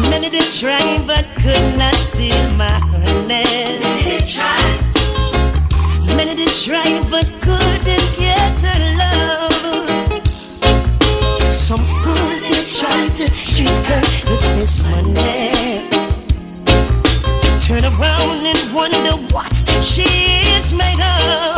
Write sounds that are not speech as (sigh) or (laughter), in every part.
Many did try, but could not steal my happiness. Many did try. Many did try, but couldn't get her love. Some fool did try to trick her with his money. Turn around and wonder what she is made of.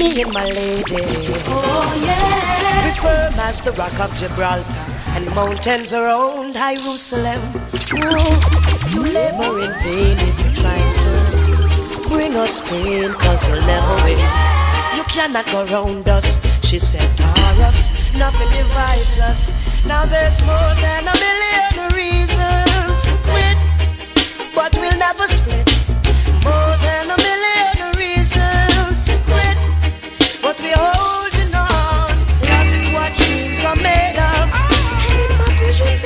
me and my lady. Oh yeah. Firm as the Rock of Gibraltar and mountains around Jerusalem. Oh, you labor in vain if you're trying to bring us pain, cause you'll never oh, win. You cannot go round us, she said, Taurus. Nothing divides us. Now there's more than a million reasons to but we'll never split.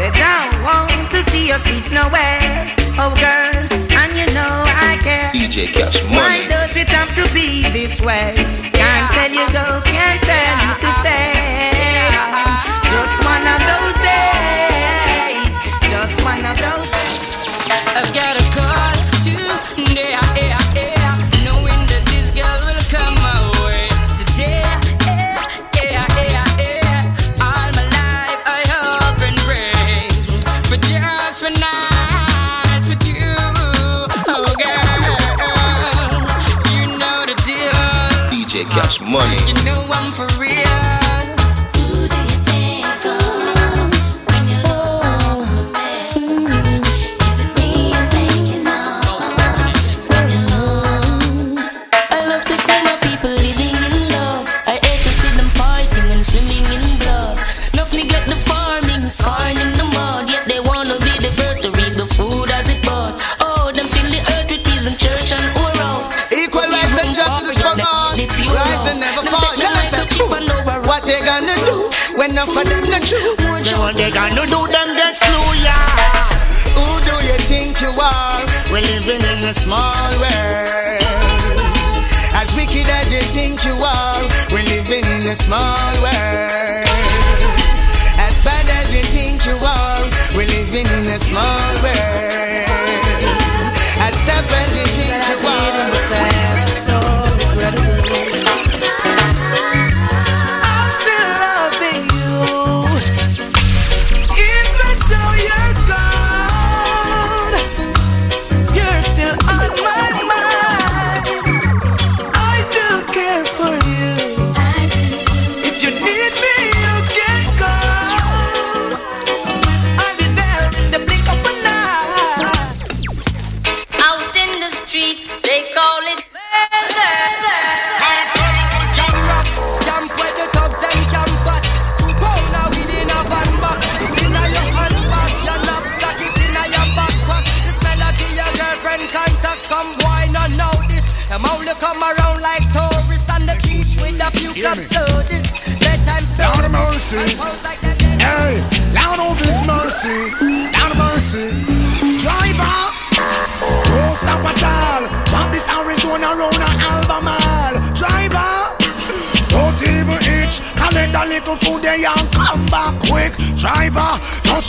They don't want to see your speech nowhere. Oh girl, and you know I care. DJ Cash Money. Why does it have to be this way? Can't tell you go, can't tell you to stay. Just one of those days. Just one of those. I've got a small world. As wicked as you think you are, we live in a small world. As bad as you think you are, we live in a small world.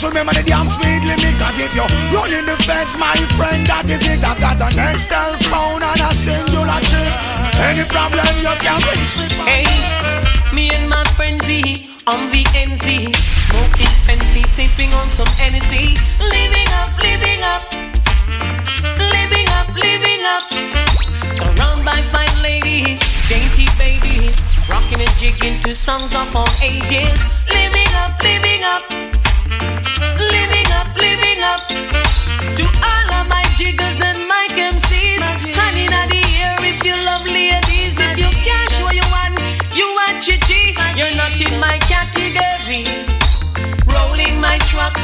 should remember the damn speed limit Cause if you run in the fence, my friend, that is it. I've got an Nextel phone and a Cingular chip Any problem you can reach me. Hey, me and my frenzy on the NZ Smoking fancy, sipping on some NC Living up, living up. Living up, living up. Surrounded by fine ladies, dainty babies. Rocking and jigging to songs of all ages. Living up, living up. Living up, living up to all of my jiggers and my MCs. In the air if you love ladies. If you can show you one, you are. You're not in my category. Rolling my truck,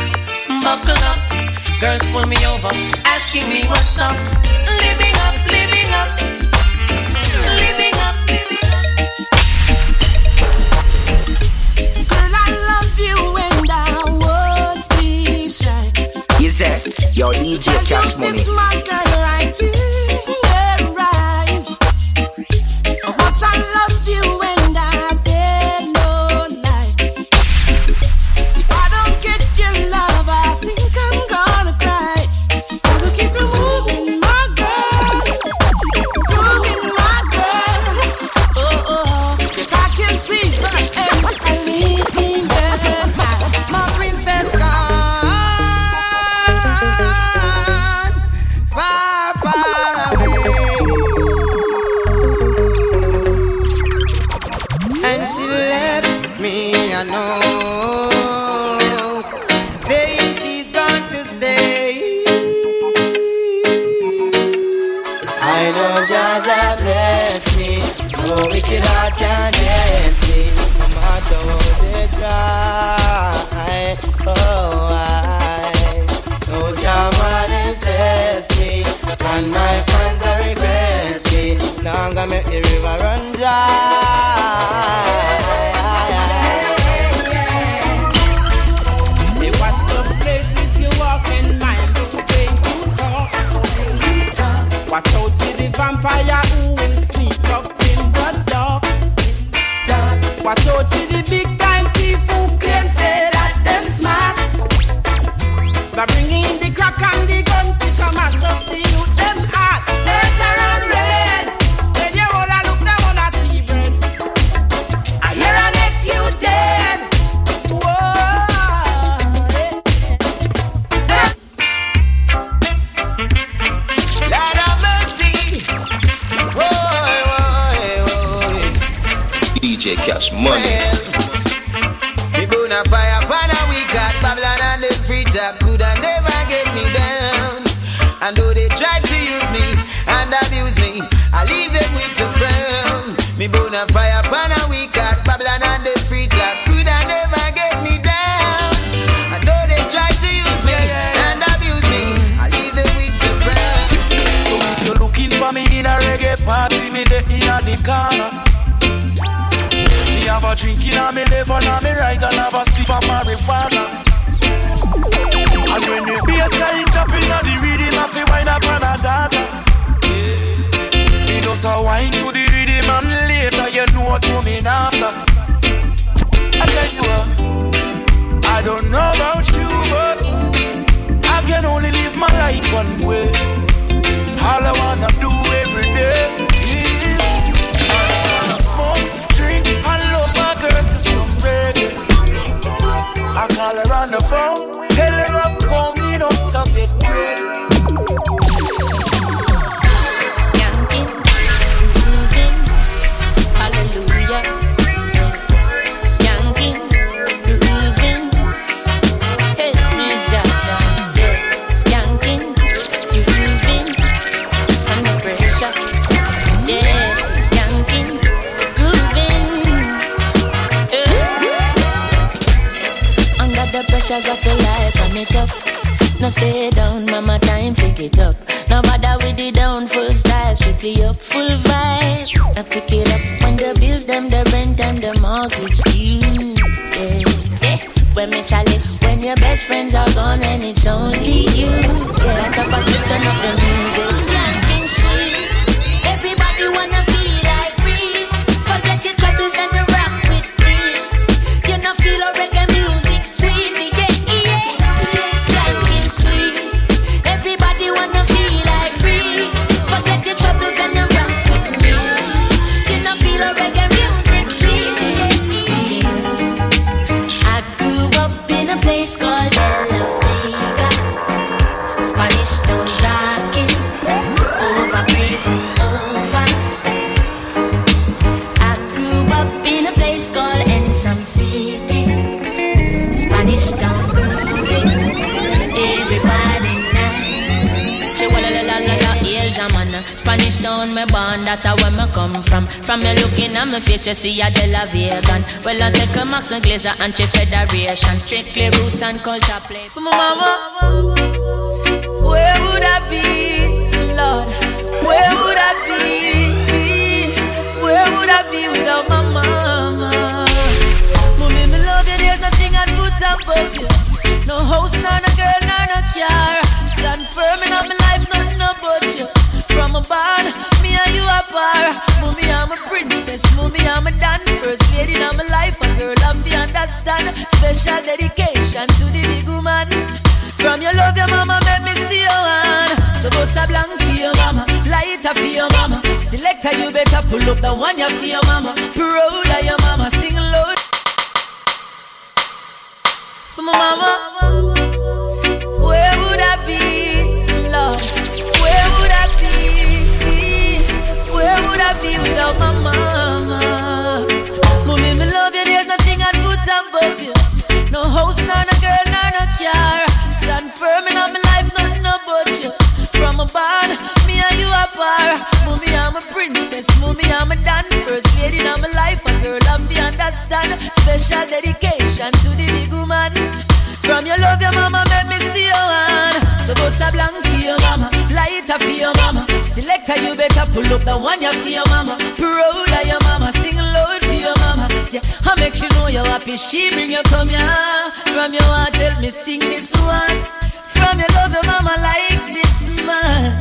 buckle up. Girls pull me over, asking me what's up. Your DJ Cash Money. light it up. No bother with the down, full style, strictly up, full vibe. I pick it up when the bills, them, the rent, and the mortgage due. Yeah, yeah. When me chalice, when your best friends are gone and it's only you. Yeah, top of that a where me come from From me looking at me face, you see a de la vegan Well I say Max and Glazer and Chief Federation Strictly roots and culture play For my mama, where would I be, Lord? Where would I be? Where would I be without my mama? Mommy, me love you, there's nothing I'd put above you. No house, nor no girl, nor no car. Stand firm in my life, nothing about you. From a and apart. Mommy, I'm a princess. Mommy, I'm a dan first lady in my life. A girl, I'm the understand. Special dedication to the big woman. From your love, your mama make me see your hand. So bust a blank for your mama, lighter for your mama. Selector, you better pull up the one you for your mama. Proud of your mama, sing loud. For my mama, where would I be, I be without my mama? Mommy, me love you, there's nothing I'd put above you. No house, nor no girl, nor no car. Stand firm in my life, nothing about you. From a barn, me and you apart. Mommy, I'm a princess. Mommy, I'm a dan first lady in my life. A girl, I'm understand. Special dedication to the big woman. From your love, your mama make me see your hand. So bust a blank for your mama, lighter for your mama. Selector, you better pull up the one you for your mama. Proud of your mama, sing loud for your mama. Yeah, I make you know you're happy. She bring you come here. From your heart, tell me sing this one. From your love, your mama like this man.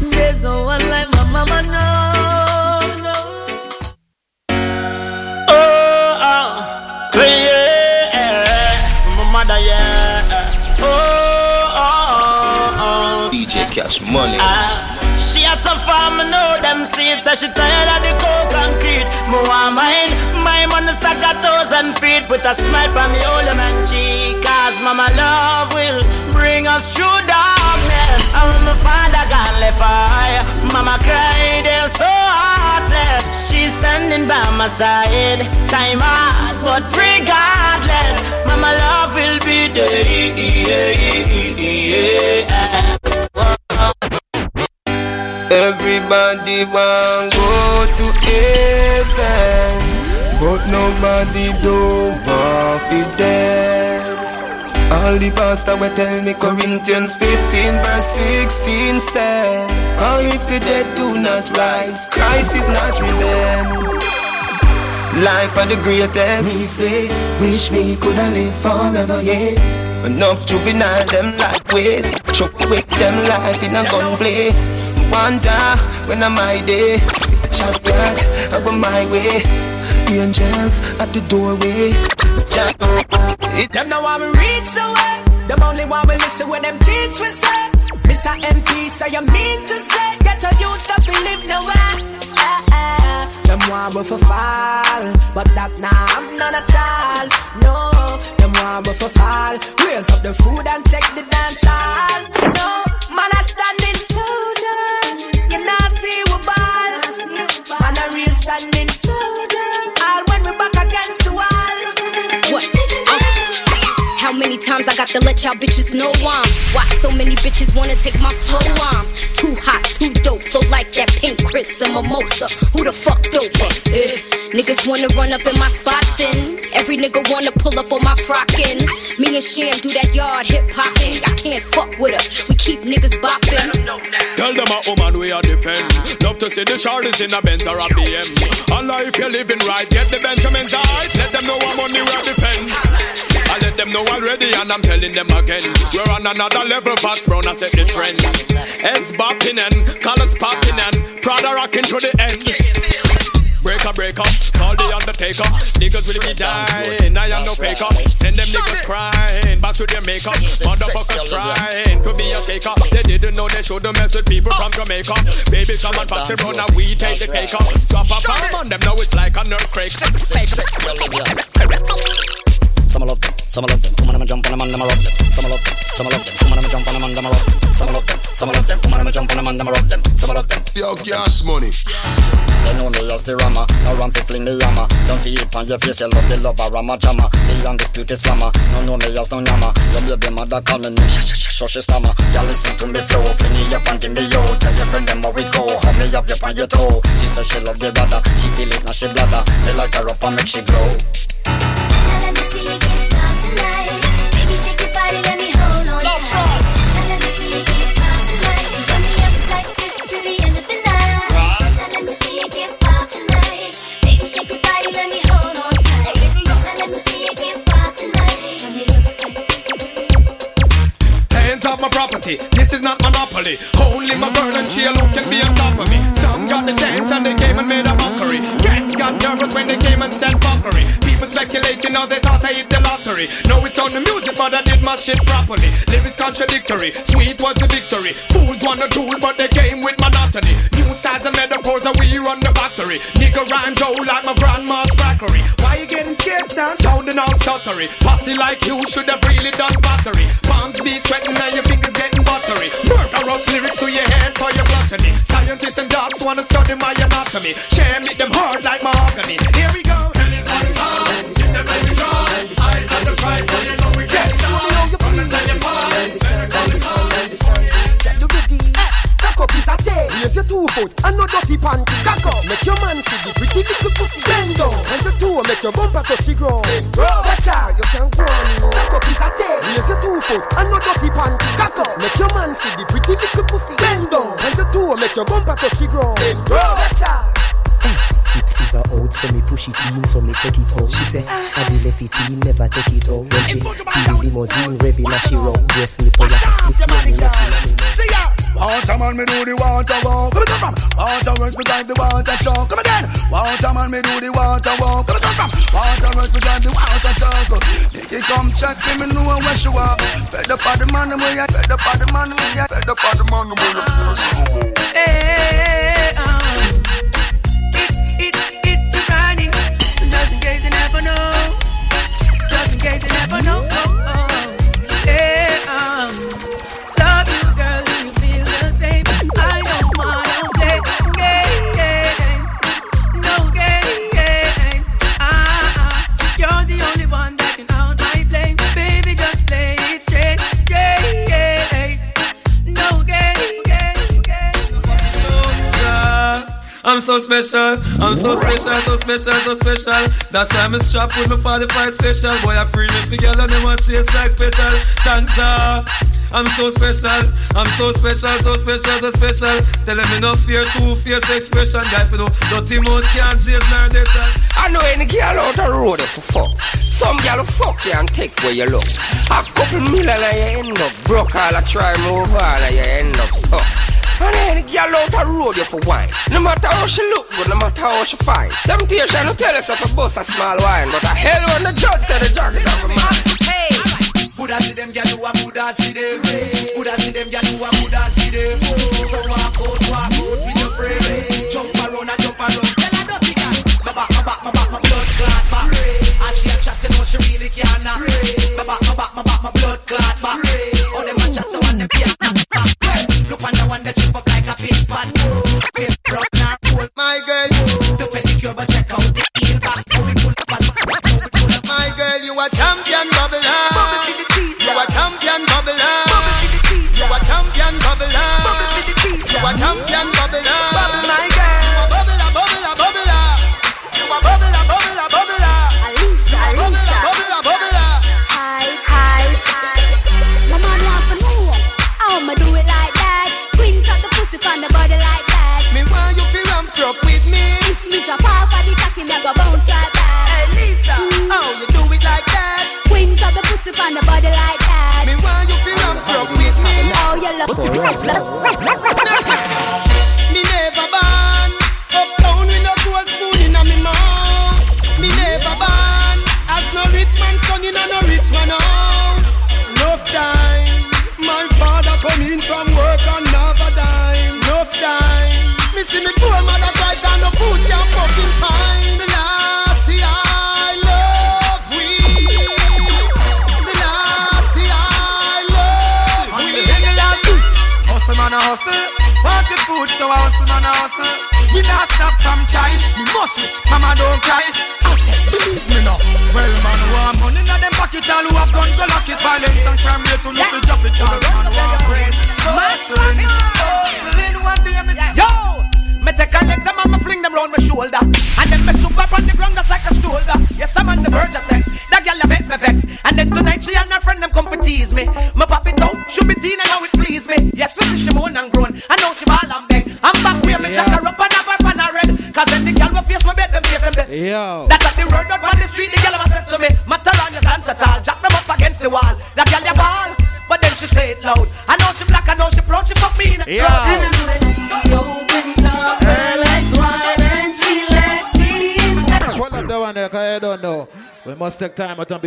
There's no one like my mama, no. Cash Money. Ah, she has some farm, know them seeds. So she tired of the cold concrete. Want mine, my money stack a thousand feet. With a smile on me old man cheek. Cause mama love will bring us through darkness. And when my father gone left high, mama cried, they're so heartless. She's standing by my side. Time hard, but regardless, mama love will be there. Everybody want go to heaven, but nobody do want fi dead. All the pastor will tell me Corinthians 15 verse 16 say, For if the dead do not rise, Christ is not risen. Life are the greatest. Me say, wish me coulda live forever, yeah. Enough juvenile them like waste. Chuck with them life in a gunplay. Wonder when am my day? Champion, I go my way. The angels at the doorway. It Them now want me reach the way. Them only want me listen when them teach we say. Mr. MP, so you mean to say youth stuff we live nowhere. Eh, eh. Them want me for fall, but that nah I'm not at all. No, them want me for fall. Raise up the food and take the dance hall. No, man a standing soldier. Standing soldier. All when we back against the wall. What? Uh, how many times I got to let y'all bitches know I'm Why so many bitches wanna take my flow I'm Too hot, too dope, so like that pink Chris and mimosa Who the fuck dope? Eh, niggas wanna run up in my spots and Every nigga wanna pull up on my frockin' Me and Sham do that yard hip hopping I can't fuck with her, we keep niggas bopping Tell them a woman we are defend. Love to see the shorties in a Benz or a BM. Allah, if you're living right, get the Benjamins right. Let them know I'm on the right defend. I let them know already, and I'm telling them again. We're on another level, Fox Brown, I set the trend. Heads bopping and colors popping and Prada rocking to the end. Breaker, breaker, call the undertaker. Niggas will be dying, I am no faker. Send them niggas crying, back to their makeup. Motherfuckers trying to be a taker. They didn't know they shouldn't mess with people from Jamaica. Baby, come and box it run and we take the cake up. Drop a bomb on them, now it's like a earthquake. Some love them, some love them. Woman, I'm a jump on them and them I rub them. Some love them, some love them. Woman, I'm a jump on them and them I rub them. Some love them, some love them. Woman, I'm a jump on them and them I rub them. Some love them. Yo, Cash Money. They know me as the rammer, no ram to fling the hammer. Don't see it on your face, you love the lover, rama jammer. The undisputed slammer, no know me as no yammer. Your baby mother call me name, sh sh sh sh stammer. Y'all listen to me flow, fling me up and me yo. Tell your friend them how we go, hold me up, you on your toe. She said she love the brother, she feel it now she bladder. Me like her up and make she glow. Let me see you get down tonight. Baby, shake your body, let me hold on tight. Let me see you get down tonight. Run me up like this till the end of the night. Now let me see you get wild tonight. Baby, shake your body, let me hold on tight. Let me see you get wild tonight. Run me up like Hands off my property, this is not monopoly. Only my burn and chill who can be on top of me. Some got the chance and they came and made a mockery. Cats got nervous when they came and said fuckery. How they thought I hit the lottery. No, it's on the music, but I did my shit properly. Lyrics contradictory, sweet was the victory. Fools want a tool, but they came with monotony. New styles and metaphors, and we run the factory. Nigga rhymes old like my grandma's crackery. Why you getting scared, son? Sounding all stuttery. Posse like you should have really done battery. Palms be sweating and your fingers getting buttery. Murderous lyrics to your head for your gluttony. Scientists and dogs wanna study my anatomy. Share me them hard like mahogany. Here we go. Raise your two foot and no dirty panty. Cock up, make your man see the pretty little pussy. Bend down, and the toe make your bumper touch the ground. Watch out, you can go on. Cock up is a tail. Raise your two foot and no dirty panty. Cock up, make your man see the pretty little pussy. Bend down, and the toe make your bumper touch the ground. Watch out. Tipsies are out, so me push it in, so me take it out. She say, I be left it in, never take it out. When she feel the limousine revving as she rock, breast nipple like a split lemon, in a me mouth. See ya. Water man, me do the water walk. Come come from. Water works me drive the water truck. Come again. Water man, me do the water walk. Come come from. Water works me drive the water truck. Nicky come check me, me know where she walk. Fed up on the man, where ya? Fed up on the man, where ya? Fed up on the man, where ya? Hey, um, it's, it's, it's running. Just in case you never know. Just in case you never know. I'm so special, I'm so special, so special, so special. That's why I'm strapped with my 45 special. Boy, I bring it together and them want chase like petal. Thank ya. I'm so special, I'm so special, so special, so special. Tell them no fear, two fierce expression. Guy, for no dirty mouth can't chase nor data. I know any girl out the road for fuck. Some girl fuck you and take where you look. A couple million and you end up broke. All I try move all and you end up stuck. And any girl out the road you for wine. No matter how she look good, no matter how she fine. Temptation no tell us if a bust a small wine, but a hell when the judge said the jug is of a man. Good as see them gyal do a good as see them. Good as see them gyal do a good as see them. So walk out, walk out with your friend. Jump around and jump around. Tell her dirty girl. My back, my back, my back, my blood clot back.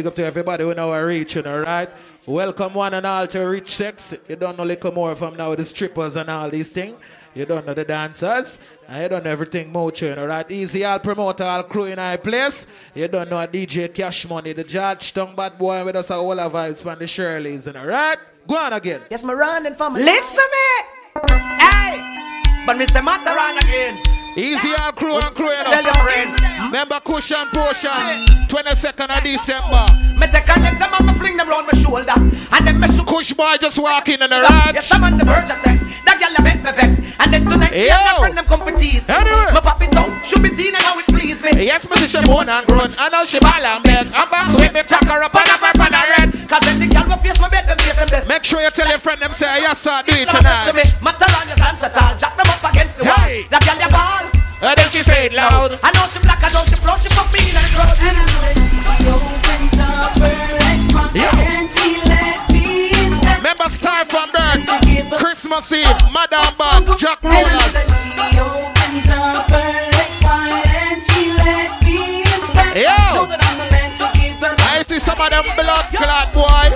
Big up to everybody we know we're reaching, alright? Welcome one and all to Rich Sex. You don't know little more from now the strippers and all these things. You don't know the dancers. I don't know everything motion, alright? Easy all promoter, all crew in our place. You don't know a DJ Cash Money, the Georgetown bad boy with us all our vibes from the Shirleys, and alright? Go on again. Yes, my running for me. Listen me. Hey, but Mr. say matter on again. Easy all crew and crew. Tell friends. Remember Cushion Potion, 22nd of December. Me take a legs and me fling them round my shoulder And then me shoot Kush boy just walk in and a ride Yes, I'm on the verge of sex That girl a make me vex And then tonight me and my friend them come for tease me Anyway. Me pop it out, shoot me teen and how it please me Yes, me see she moan and groan. I know she ball and beg. I'm back with me, tuck her up and have her pan her red. Cause then the girl will face my bed, them face them best Make sure you tell your friend them say, yes sir, do it Never said to me, tonight. matter on your hands And then she say it loud. I know she black, I know she proud She fuck me in the crowd And I know that she opens up her legs And she lets me inside. Remember Star from Bird, Christmas Eve, Madame Band, Jack Rollers. Yo! I see some of them blood clot boy.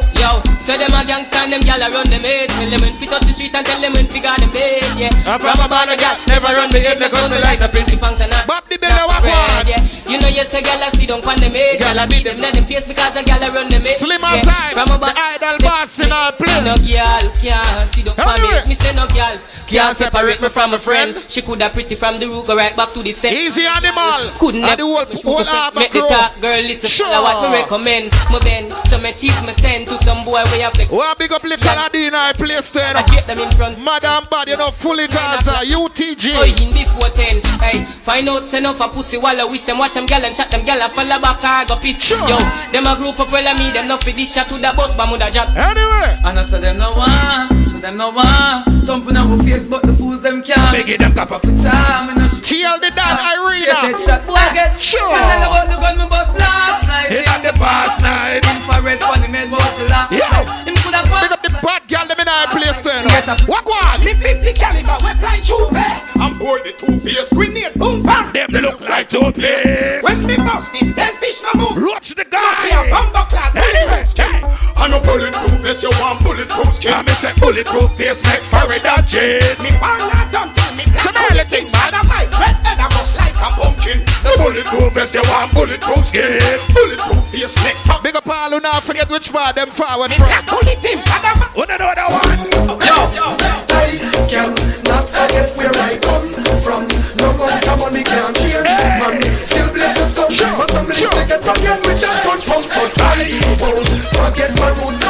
So them a gangsta and them gyal a run them head. Tell them when fit up the street and tell them when figure them bed. Yeah, I'm from a band of gal, never run me the gun me like the and Bob the Billy walk on. Yeah, you know you say gyal a sit down pon them head. Gyal a beat them in them face because a gyal a run them head. Slim Yeah, outside, From a the idol boss in our place. No gyal can't sit down pon me. Me say no gyal can't separate me from a friend. She coulda pretty from the root go right back to the step. Easy animal. Couldn't And the whole, whole arm Make the talk girl listen Sure. what me recommend Me bend So me cheese me send to some boy where you flex Well, big up little Adina, I play stand I get them in front Madam Bad, you know, fully Gaza, UTG. Oh, in before 10 Hey, find out send off a pussy while I wish them watch them gal and chat them gal and follow back I go piss. Yo, them a group up well me them no for this shot to the boss but muda job Anyway. And I said them no one, so them no one Thumping our face but the fools them can't. Make it them cap off for charm and a TL the Dan Irina. Take shot boy get Sure. Me tell about the gun me bust last night. Hit on the past night. Infrared one he made bust last Yeah. night Him coulda Big up the bad girl, them in our place stand What one? Me 50 caliber we fly two vests Bored the two face. Grenade boom bam. Them they look like two face. When me bust this ten fish no move. Roach the No see a guy. bomber clad bulletproof skin. I no bulletproof vest, you want bulletproof skin. Me say bulletproof face make parry that jet. Me baller don't tell me black Some early things bad of my dread head I bust like a pumpkin. The bulletproof vest, you want bulletproof skin. Bulletproof face make pop. Big up all who not forget which part them forward Me from. black bullet team Saddam. Who don't know that one? Yo, I can not forget where I come from. No amount of money can change. Man, still blaze the scum. But some little take it again, we just gun pump. But I won't forget my roots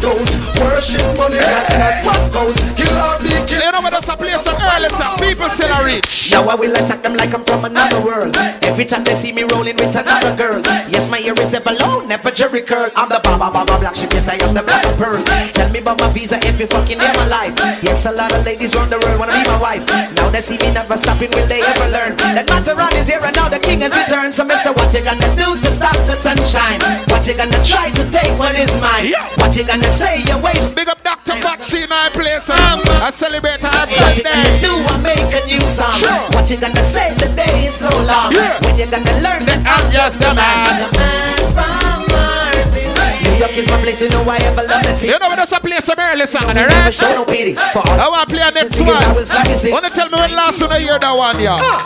don't worship money. That's not what counts. Kill killed. You know where there's a place early, sir. People still are rich. Now I will attack them like I'm from another world. Every time they see me rolling with another girl. Yes, my ear is a balloon, never Jerry curl. I'm the baba baba black sheep, yes, I am the black pearl. Tell me about my visa every fucking day of my life. Yes, a lot of ladies around the world wanna be my wife. Now they see me never stopping, will they ever learn? That Materan is here and now the king has returned. So, mister, what you gonna do to stop the sunshine? What you gonna try to take what is mine? What you gonna say? You waste. Big up Dr. Vaccine, I place. Uh, I celebrate her What you gonna do? I make a new song. Sure. What you gonna say? The day is so long. Yeah. When you gonna learn that I'm just a man. The man from Mars is New York is my place. You know I ever love the city. You know where there's a place on early song, Never alright? show no pity for all. I want to play a next one. like. Wanna tell me when last one I hear that one, yeah? Ah.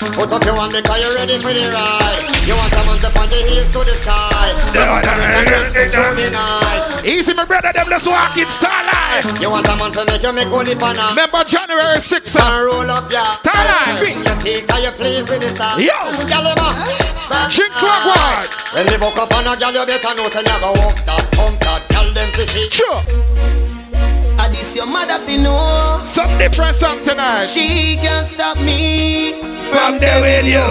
Put up your one because you're ready for the ride. You want a man to point your heels to the sky. Come and make the girls control the night. Easy, my brother, them let's walk in Starlight. You want a man to make you make holy panna. Remember January 6th. And roll up ya. Starlight. Bring your take, are you pleased with this song? Yo. Girl, you know. Chink Wagwan. When me buck up on a girl, you better know say never walk that, pump that, girl them pretty. Sure. Ah, this your mother fi know. Some different song tonight. She can't stop me From there with you.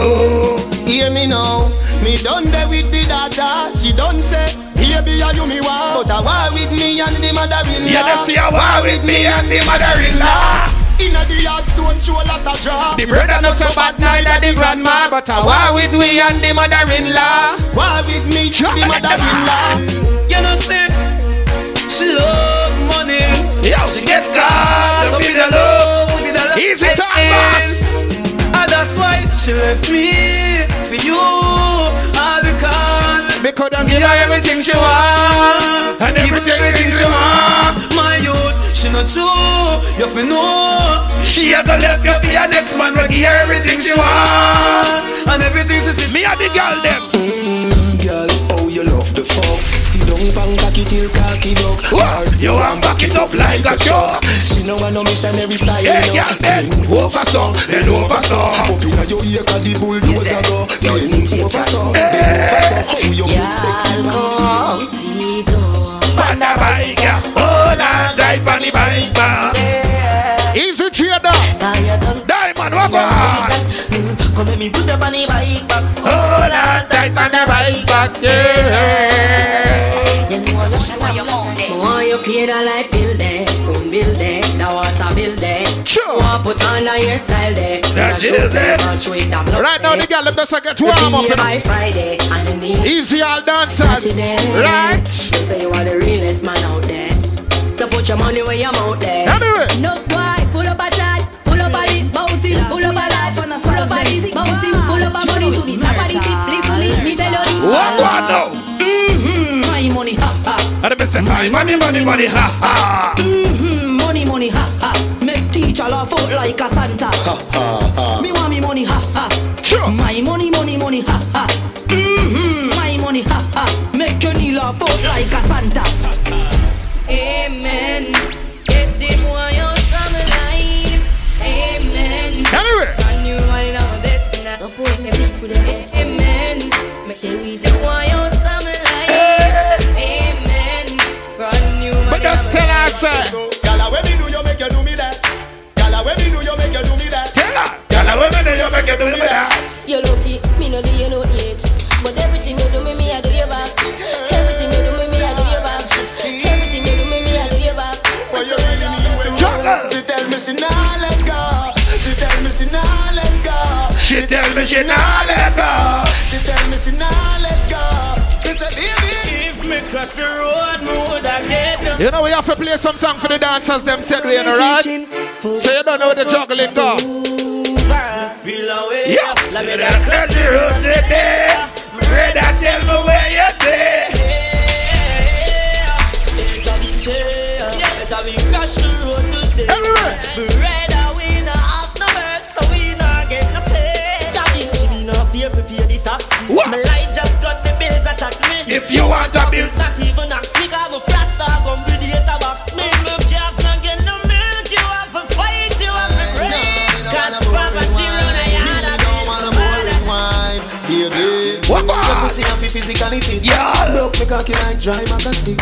Hear me now. Me done there with the daughter. She done say, baby, are you me war? But I war with me and the mother-in-law. Yeah, that's your war with me and the mother-in-law. Inna the yard stone shoulders a drop. The brother not so bad, neither the grandma, but I war with me and the mother-in-law. War with me, the mother-in-law. You know, say, she love money. Yo, she get caught up in the love. Easy time, boss. And ah, that's why she left me for you. Me couldn't give her everything she want And Give everything everything she want. My youth, she not true. You fi know. She a go left you for your next man Will give her everything she want And everything she see. Me and the girl them mm, Girl, oh you love the fuck. Sit down bang back it till cocky duck. What? You want back it up like a truck She know I no missionary style. Yeah, you know. yeah, then over some, then over some Up inna your ear 'cause the bulldozer go. Then over some, then over some. How you foot sexy man. On the bike, yeah. hold on tight on the bike man. Easy trader Diamond, what on? Come let me put up on the bike back. Hold on tight on the bike back, yeah Want you pay the light bill there, phone bill there, the water bill there. Sure. Want put on the hairstyle there, That the is shoes there, it. bunch with the blood Right now the girl them just a get warm up Be you know. by Friday and then the Easy all dancers Right You say you are the realest man out there. So put your money where your mouth there. Anyway. No boy, pull up a chat, pull up a lip, bout him, pull up a life, pull up a this, bout pull up a money to the top of the clip. Listen me, me tell you. What what now? Mm-hmm. My money, ha ha. And the say money, money, money, money, ha ha Mm-hmm. Money, money, ha ha. Make teacher laugh out like a Santa. Ha ha ha. Me want me money, ha ha. Sure. My money, money, money, ha ha. Mm-hmm. My money, ha ha. Make your knee laugh out like a Santa. Amen. Just tell Gala, when me do you make you do me that? Gala, when me do you make you do me that? Tell her Girl, when me do you make you do me that You're lucky, me no do you no age. But everything you do me, me I do you back. Everything you do me, me I do you back. Everything you do me, me I do you back. What you really mean to She tell me she nah let go. She tell me she nah let go. She tell me she nah let go. She tell me she nah let go. Me say baby, If me cross the road, get them. You know we have to play some song for the dancers them said we in right So you don't know where the juggling go. Feel away. Yeah. Like me You that done cross cross the road today want a bill It's not even ask me, cause I'm a flat dog, I'm pretty as a box. Me milk, you have to get no milk, you have to fight, you have to break. Cause poverty run a yard of don't wanna boring wine, baby. What Your about? pussy have to physically fit. Yeah. Broke me cocky like dry maca stick.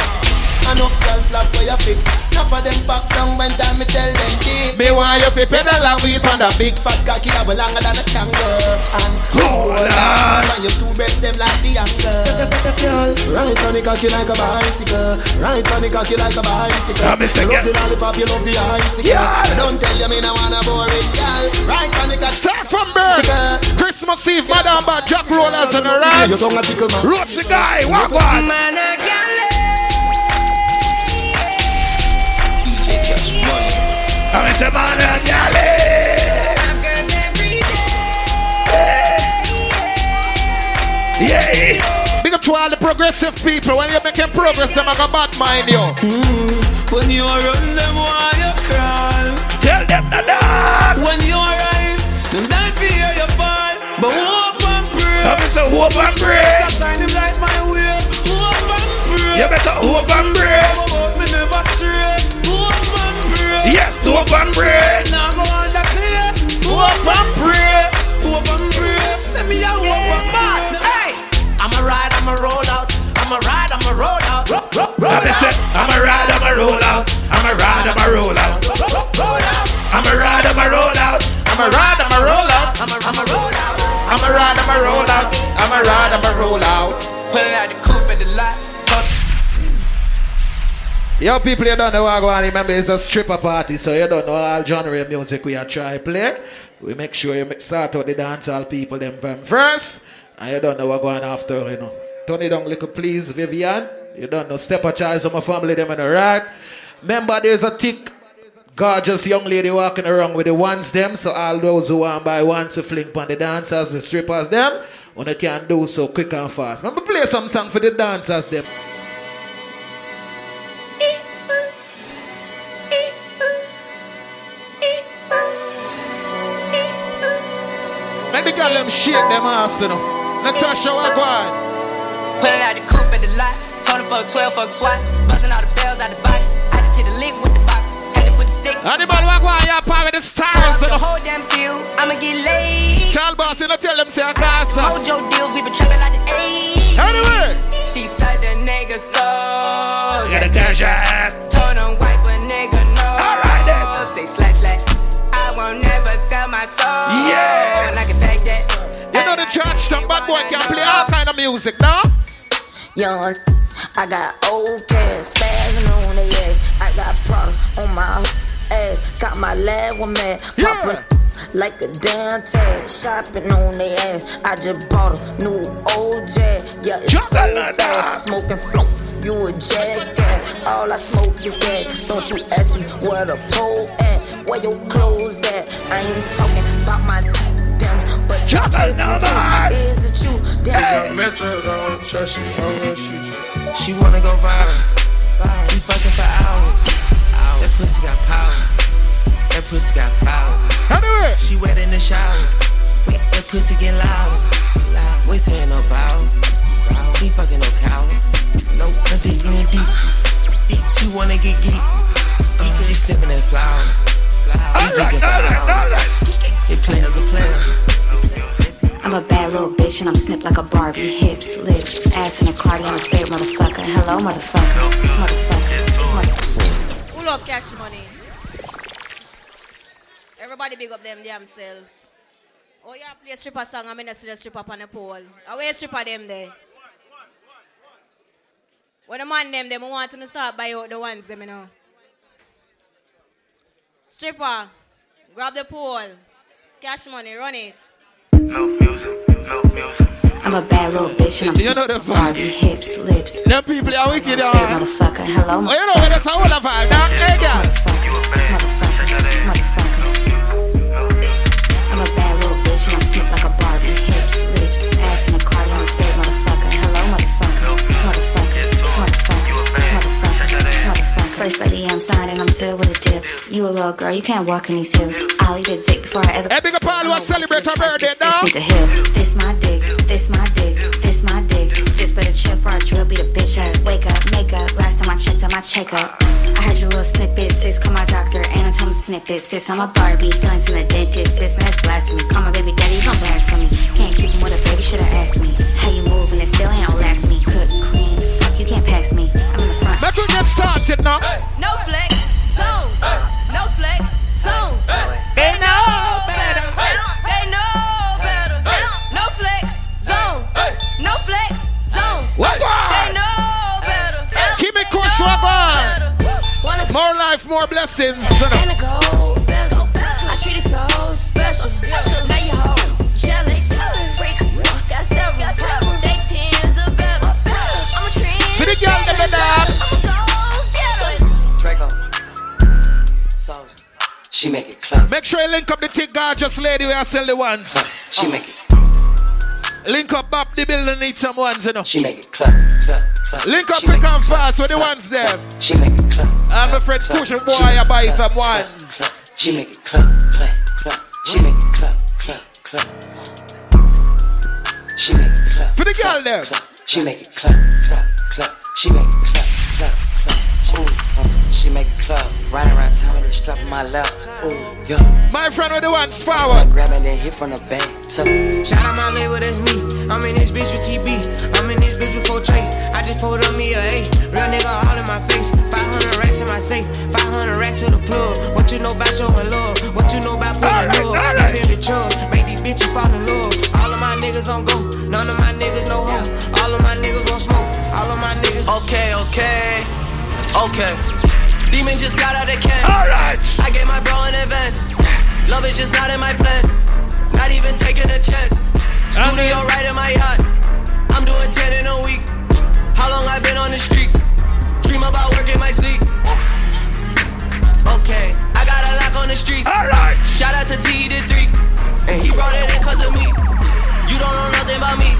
Enough girl flap where you fit. Enough of them back down when time me tell them dick. Me want you fi pedal and weep on the big Fat cocky that will longer than a kangaroo. And Hold on. And your two breasts them like the angle. Right on the cocky like a bicycle. Right on the cocky like a bicycle. And You love the lollipop, you love the icicle. Yeah. Don't tell you me no wanna bore it, girl. Right on the cocky. Start from birth Christmas Eve Madam Bad Jack Rollers and the right Your tongue a tickle, man. Roach the guy What one Man, I can't DJ Cash Money. I'm a man and galley to all the progressive people When you're making progress Them I got bad mind you mm. When you run them, why you crawl? Tell them the dog When you rise, them die fear you fall. But hope and pray. I'm a hope and pray shine him light my way. Hope and pray. pray. You better hope and pray. About me never stray. Hope and pray. Yes, hope and pray. Now go on the clear. Hope and pray. Hope and pray. Send me a hope and bad. Hey, I'ma roll out. I'ma ride, I'ma roll out. Ro- ro- roll I out. I'm a ride, I'm a roll out. I'm a ride, I'm a roll out. Roll out. I'm a ride, I'm a roll out. I'm a ride, I'm a roll out. I'ma, I'ma roll out. I'm a ride, I'm a roll out. I'm a ride, I'm a roll out. Pulling out the coupe at the lot. Yo, people, you don't know what going on. Remember, it's a stripper party, so you don't know all genre of music we are try play. We make sure you start out the dancehall people them from first, and you don't know what going after, you know. Turn it down, little please, Vivian. You don't know. Step a child, of my family, them in the right. Remember, there's a thick, gorgeous young lady walking around with the ones them, so all those who want by ones to fling on the dancers, the strippers them, when they can do so quick and fast. Remember, play some song for the dancers them. Make the girl them shake them ass, you know. Natasha, on? Pulling out the coupe at the lot. Tony fuck 12 fuck SWAT. Busting all the bells out the box. I just hit a lick with the box. Had to put the stick. Go on? You're part of the stars, you The whole damn field. I'ma get laid. Tell boss, you know, tell them say I got some. Mojo deals, we been trapping like the 80s. Anyway. She said the nigga so. Get a cash out. Told him wipe a nigga no. Alright then. Say slash slash. I won't never sell my soul. Yeah. And I can take that. You know the church, them bad boy can play all kind music, now. Young, I got old cash, spazzing on the ass. I got product on my ass. Got my lab one man, poppin' like a damn tag. Shopping on the ass. I just bought a new old jag. Yeah, it's so fast. Smoking flow, you a jackass. All I smoke is gas. Don't you ask me where the pole at, where your clothes at. I ain't talking about my damn, but you Is it you? Damn. Metro don't trust you, I'm gonna shoot you. She wanna go viral. We fucking for hours. That pussy got power. That pussy got power. Anyway. She wet in the shower. That pussy get loud. Loud. We saying no bow. We fucking no cow. No, cause they getting deep. Deep. She wanna get geek. Uh, she sniffing that flower. We geeking for hours. It players a player. I'm a bad little bitch and I'm snipped like a Barbie. Hips, lips, ass in a cardi on a straight motherfucker. Hello, motherfucker. Motherfucker. Motherfucker. Pull up cash money. Everybody big up them damn self. Oh, you play a stripper song, I'm in a stripper on the pole. Away stripper them there. When the man them, them want to start buy out the ones them, you know. Stripper, grab the pole. Cash money, run it. I'm a bad little bitch and I'm You know the Barbie. Hips, lips. Them people are wicked, y'all. motherfucker. Hello, Oh, you know what? That's how the vibe, dog. Hey, girl. Motherfucker. Motherfucker. I'm a bad little bitch and I'm snipped like a Barbie. Hips, lips, ass in a cardi on a First lady, I'm signing, I'm still with a dip. You a little girl, you can't walk in these heels. I'll eat a dick before I ever. Hey, big up all who celebrate her birthday, dog. need to heal. This my dick. This my dick. This my dick. Sis better chill for I drill. Be the bitch up. Wake up. Makeup. Last time I checked on my checkup. I heard your little snippet. Sis, call my doctor. Anatomy snippet. Sis, I'm a Barbie. Son to the dentist. Sis, that's blasphemy. Call my baby daddy. Don't blasphemy. Can't keep him with a baby. Shoulda asked me. How you move and it still ain't outlast me. Cook, clean. Fuck, you can't pass me. I'm in the front. Make we get started now. No flex, zone. No flex, zone. They know better. They know better. No flex, zone. No flex, zone. What? They know better. Keep it kush, what on? More life, more blessings. you sure you link up the thick gorgeous lady where I sell the ones. She make it. Link up Bob the building need some ones, you know. She make it clap, clap, clap. Link up quick and fast with the ones there. She make it clap. And my friend clap, Push and boy, I buy some ones. She make it clap, clap, clap. She make it clap, clap, clap. She make it clap. For the girl there. She make it clap, clap, clap. She make it clap, clap, clap. Ooh, she make it clap. Riding around town with it strap in my lap. Ooh, yeah. My friend with the ones forward. Grab it then hit from the back. So, Shout out my label, that's me. I'm in this bitch with TB. I'm in this bitch with 4 tray. I just pulled up me a A. Real nigga all in my face. 500 racks in my safe. 500 racks to the plug. What you know about showing love? What you know about putting love? I feel the chug. Make these bitches fall in love. All of my niggas on go. None of my niggas know hoe. All of my niggas want smoke. All of my niggas. Okay, okay, okay. Demon just got out of camp. Alright. I gave my bro an advance. Love is just not in my plan. Not even taking a chance. Studio right in my yacht. I'm doing 10 in a week. How long I been on the street? Dream about work in my sleep. Okay, I got a lock on the street. Alright. Shout out to T the three. And he brought it in cause of me. You don't know nothing about me.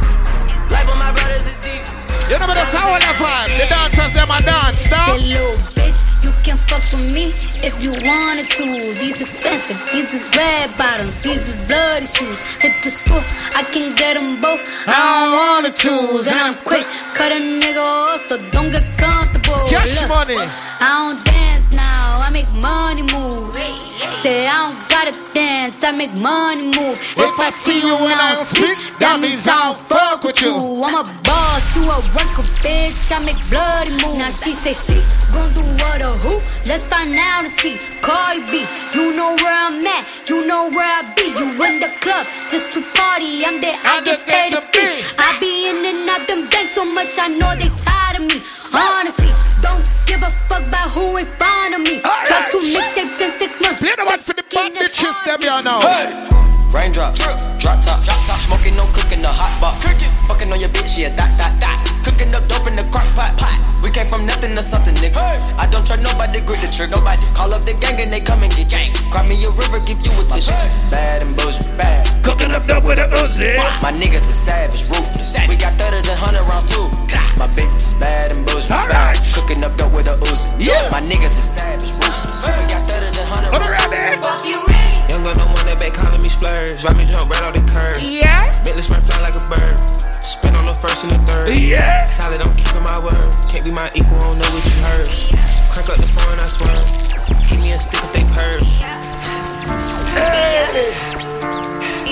Life of my brothers is deep. You know that's how I vibe. The dancers them a dance, stop. Hey, little bitch, you can fuck with me if you wanted to. These expensive, these is red bottoms, these is bloody shoes. Hit the school, I can get them both. I don't wanna choose, and I'm quick, cut a nigga off, so don't get comfortable. Cash Look, money. I don't dance now, I make money move. Say I don't gotta dance, I make money move. If I see you when I don't speak, that means I don't fuck with you. I'm a boss, you a worker, bitch. I make bloody moves. Now she say she gon' do what or who? Let's find out and see. Cardi B, you know where I'm at, you know where I be. You in the club just to party. I'm there, I get paid to be. I be in and out them banks so much, I know they tired of me. Honestly, don't give a fuck about who ain't fond of me. Got to mixtapes the one for the bad bitches, them you know. Raindrops, drop top, drop top, smoking, no cooking, the hot box. Cooking, fucking on your bitch, yeah, that, that, that. Cooking up dope in the crock pot, pot. We came from nothing to something, nigga. I don't trust nobody, grip the trigger. Nobody call up the gang and they come and get gang. Cry me a river, give you a tissue. It's bad and bullshit, bad. Cooking up dope with a Uzi. My niggas are savage, ruthless. We got thudders and hundred rounds too. My bitch is bad and bullshit, bad. Cooking up dope with a Uzi. Yeah. My niggas are savage, ruthless. We got thudders and hundred rounds too. Young girl, no one that back calling me splurge. Ride me jump right off the curb. Yeah. Bentley spray fly like a bird. Spin on the first and the third. Yeah. Solid, I'm keeping my word. Can't be my equal, I don't know what you heard. Crank up the phone, I swear. Keep me a stick if they purge.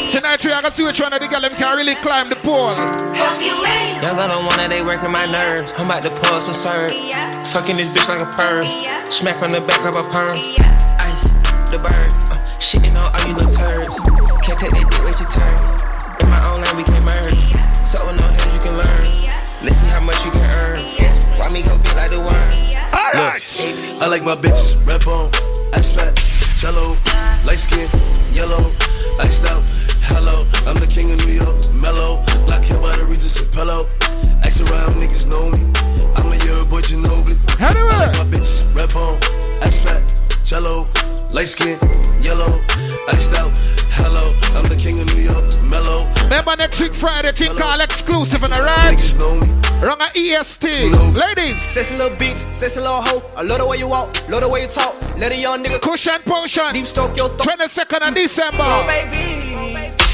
Tonight we are gonna see which one of the girl them can really climb the pole. Young girl, don't wanna, they working my nerves. I'm about to pull some serve. Fucking this bitch like a perm. Smack on the back of a perm. Ice, the bird. Uh, shitting on Can't take that dick, wait your turn. In my own lane, we can merge. So with no head, you can learn. Let's see how much you can earn. Why me go big like the worm? Look, I like my bitches red bone, ice fat, jello, light skin, yellow, iced out. Hello, I'm the king of New York, mellow. Black hair by the Regis Pillow. Ask around, niggas know me. I'm a year boy, Ginobili. I like my bitches red bone, ice fat, jello, light skin, yellow, iced out. Hello, I'm the king of New York, mellow. Remember next week Friday, thing called exclusive on the right. Wrong at EST. Ladies. Sexy little bitch, sexy little hoe. I love the way you walk, love the way you talk. Let a young nigga cushion potion. Deep stroke your throat. 22nd of December. Oh, baby.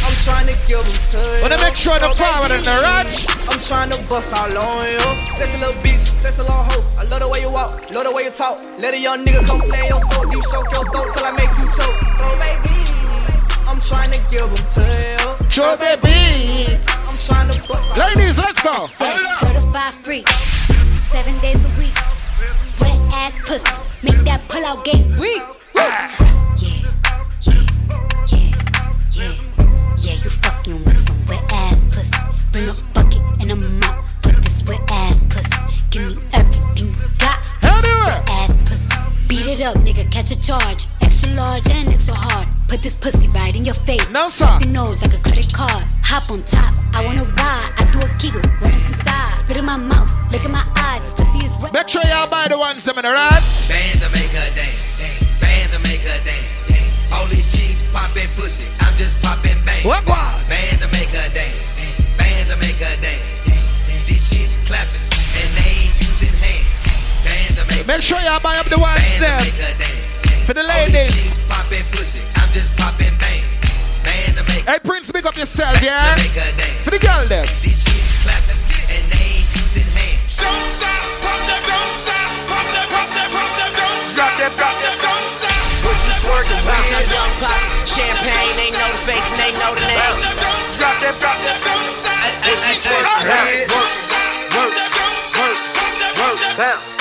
I'm trying to give them to you. Wanna make sure the forward and the right. I'm trying to bust all on you. Sexy little bitch, sexy little hoe. I love the way you walk, love the way you talk. Let a young nigga come play your throat. Deep stroke your throat till I make you choke. Throw baby. I'm trying to give them to you. Throw baby. I'm trying to bust Ladies, let's go. Certified freak, seven days a week. Wet ass pussy, make that pull out game weak. Yeah, you fucking with some wet ass pussy. Bring a bucket and a mop for this wet ass pussy. Give me pussy. Beat it up, nigga, catch a charge. Extra large and extra hard. Put this pussy right in your face. No, sir. Your nose like a credit card. Hop on top, I wanna ride. I do a giggle, what is inside? Spit in my mouth, look in my eyes. Pussy is wet. Make sure y'all buy the ones them in the right. Bands to make her dance. Bands to make her dance. All these cheeks popping pussy. I'm just popping bang. What? Bands to make her dance. Bands to make her dance. These cheeks clapping Make sure y'all buy up the one step for the ladies. Hey Prince, pick up yourself, yeah. For the girl, them. Don't stop, pop them, don't stop, pop them, pop them, pop them, don't stop, drop that, don't stop. Put your twerking round, don't pop. Champagne, they know the face and they know the name. Drop that, drop that, don't stop. Put your twerking round, work, work, work, work, bounce.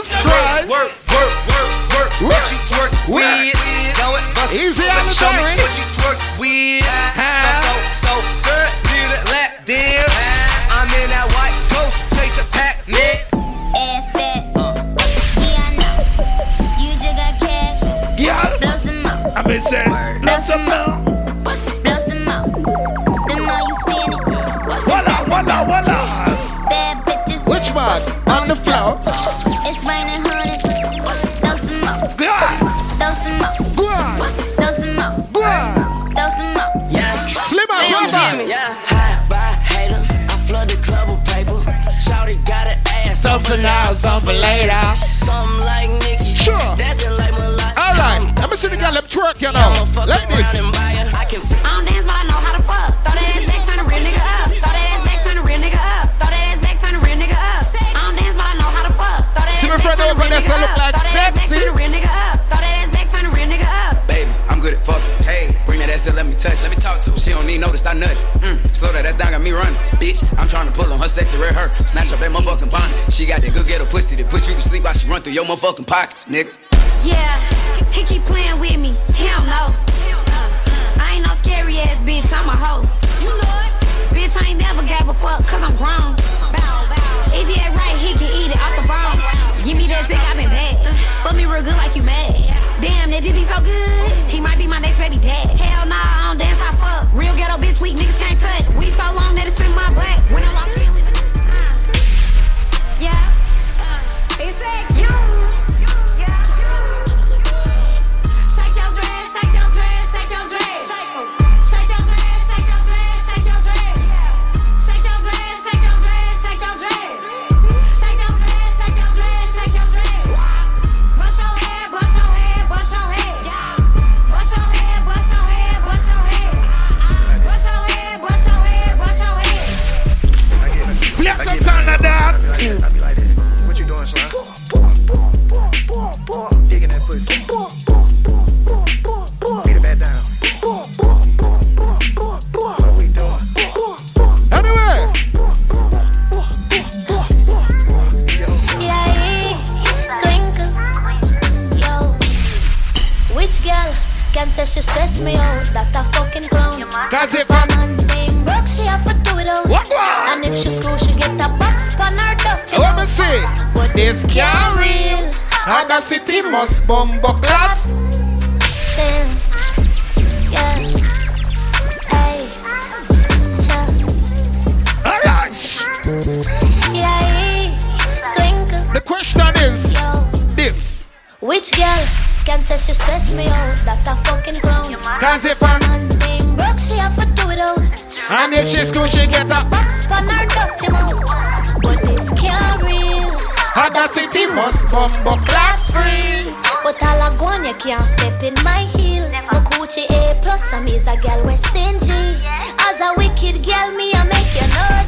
She got that good ghetto pussy to put you to sleep while she run through your motherfucking pockets, nigga. And if she school, she get a box for her dirty mouth. But this can't real. city must come, but clap free. But all I gone, you can't step in my heel. My coochie A plus, I'm is a girl with stingy. As a wicked girl, me I make you know.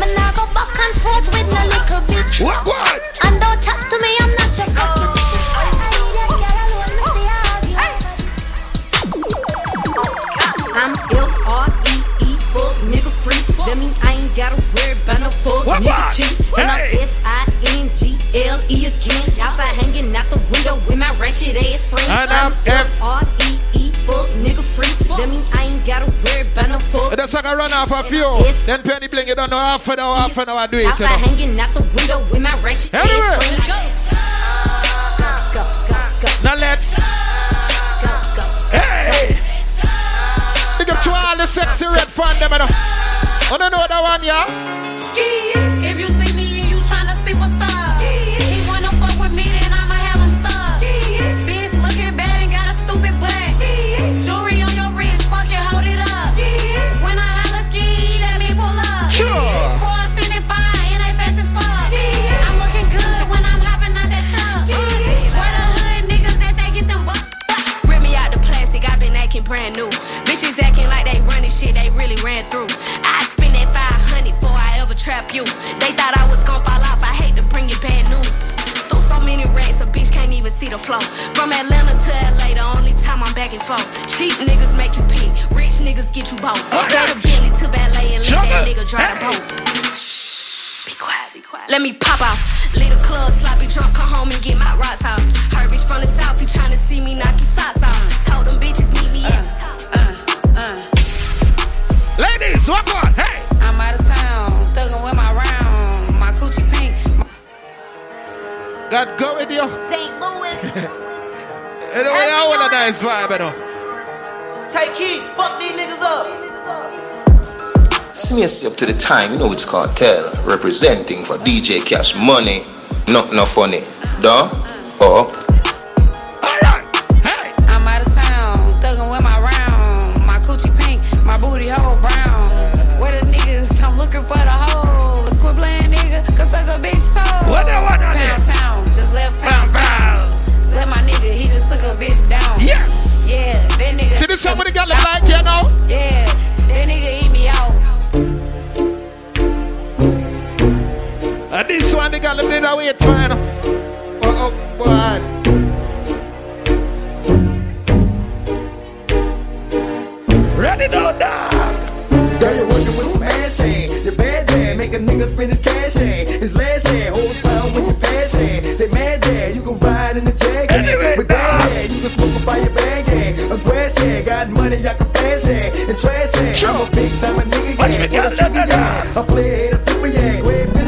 Me nah go back and forth with no little bitch. What what? That mean I ain't gotta worry about no fuck nigga cheat. And I'm S-I-N-G-L-E again. Y'all by hanging out the window with my wretched ass friend. And I'm F-R-E-E, fuck nigga freak. That mean I ain't gotta worry about no fuck. That's like a run off a few. Then Penny Bling, you don't know half an hour, half an hour I do it. Y'all by hanging out the window with my ratchet ass friend. Go, go, go, go, go. Now let's go, go. Hey! Big up to all the Sexyy Red fan, them, you know. Oh, no, no, that one, yeah? Ski. Thought I was gon' fall off. I hate to bring you bad news. Through so many racks, a bitch can't even see the flow. From Atlanta to LA, the only time I'm back and forth. Cheap niggas make you pee. Rich niggas get you both. Go to Bentley to ballet and let that nigga drive the boat. Be quiet, be quiet. Let me pop off. Leave the club, sloppy drunk, come home and get my rocks off. Her bitch from the south, he tryna see me knock his socks off. Told them bitches meet me at uh, uh, uh. Ladies, walk on. Hey. I'm out of town, thuggin' with my round. God go with you. St. Louis. Anyway, I want a nice vibe, you know. Take heat, fuck these niggas up. Smears up to the time, you know it's cartel. Representing for DJ Cash Money. Not no funny. Duh? Oh. Or I'm that nigga. See this somebody look like you know? Yeah, that nigga eat me out. And this one they got a bit of wait for you know. Oh, oh, boy. Ready now, dog. Girl, you're working with some ass hand. Your bad jam, make a nigga spend his cash hand. His last hand, hold pound with your fast hand. They mad jam, you can ride in the jag hand. A grass got money, I can fast hand. And trash hand, I'm a big time a nigga, yeah. Pull a trigger, yeah. I play it, a flipper, yeah. Go ahead, fill it, yeah.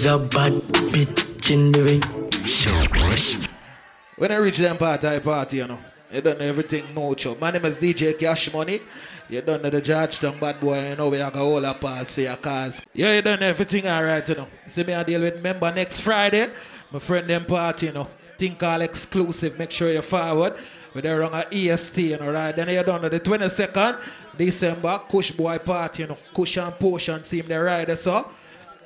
A bad bitch in the ring. When I reach them party, party, you know, you done everything mucho. My name is DJ Cash Money. You done the Georgetown bad boy, you know, we have a whole lot pass for your cars. Yeah, you done everything alright, you know. See me, I deal with member next Friday. My friend them party, you know. Think all exclusive, make sure you forward. With the wrong EST, you know, right? Then you done the 22nd December, Kush Boy party, you know. Kush and Potion seem the rider, so.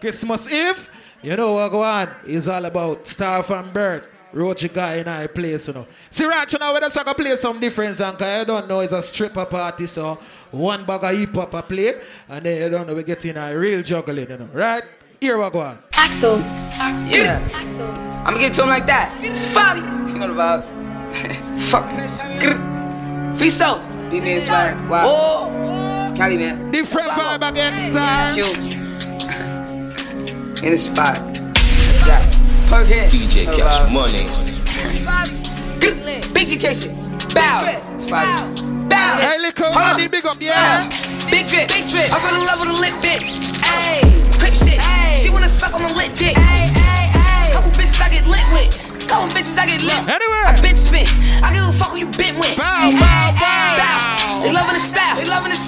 Christmas Eve, you know what go on? It's all about Star from Birth. Roach guy in our place, you know. See right now, we just gonna play some different song, cause you don't know it's a stripper party, so one bag of hip hop I play, and then you don't know we get in a real juggling, you know. Right? Here we go on. Axel. Yeah. Axel. I'ma give it to him like that. It's Fabi. You know the vibes. (laughs) Fuck. Grr. Free souls. BB and swag. Wow. Oh. Cali, man. Different vibe again, star. Q. In the spot. Yeah. Perk head. DJ No Cash vibes. Money. Grr. Big education. Bow. It's Fabi. Bow. Hey, little Hold on. money, big up, yeah. Big drip, big drip. I fell in love with a lit bitch. Ayy, crip shit. She wanna suck on a lit dick. Ayy, ayy, ayy. Couple bitches I get lit with. Couple bitches I get lit. Anyway. I been spit. I give a fuck who you been with. Bow, Ayy, bow, ayy, bow. They loving the style. They loving the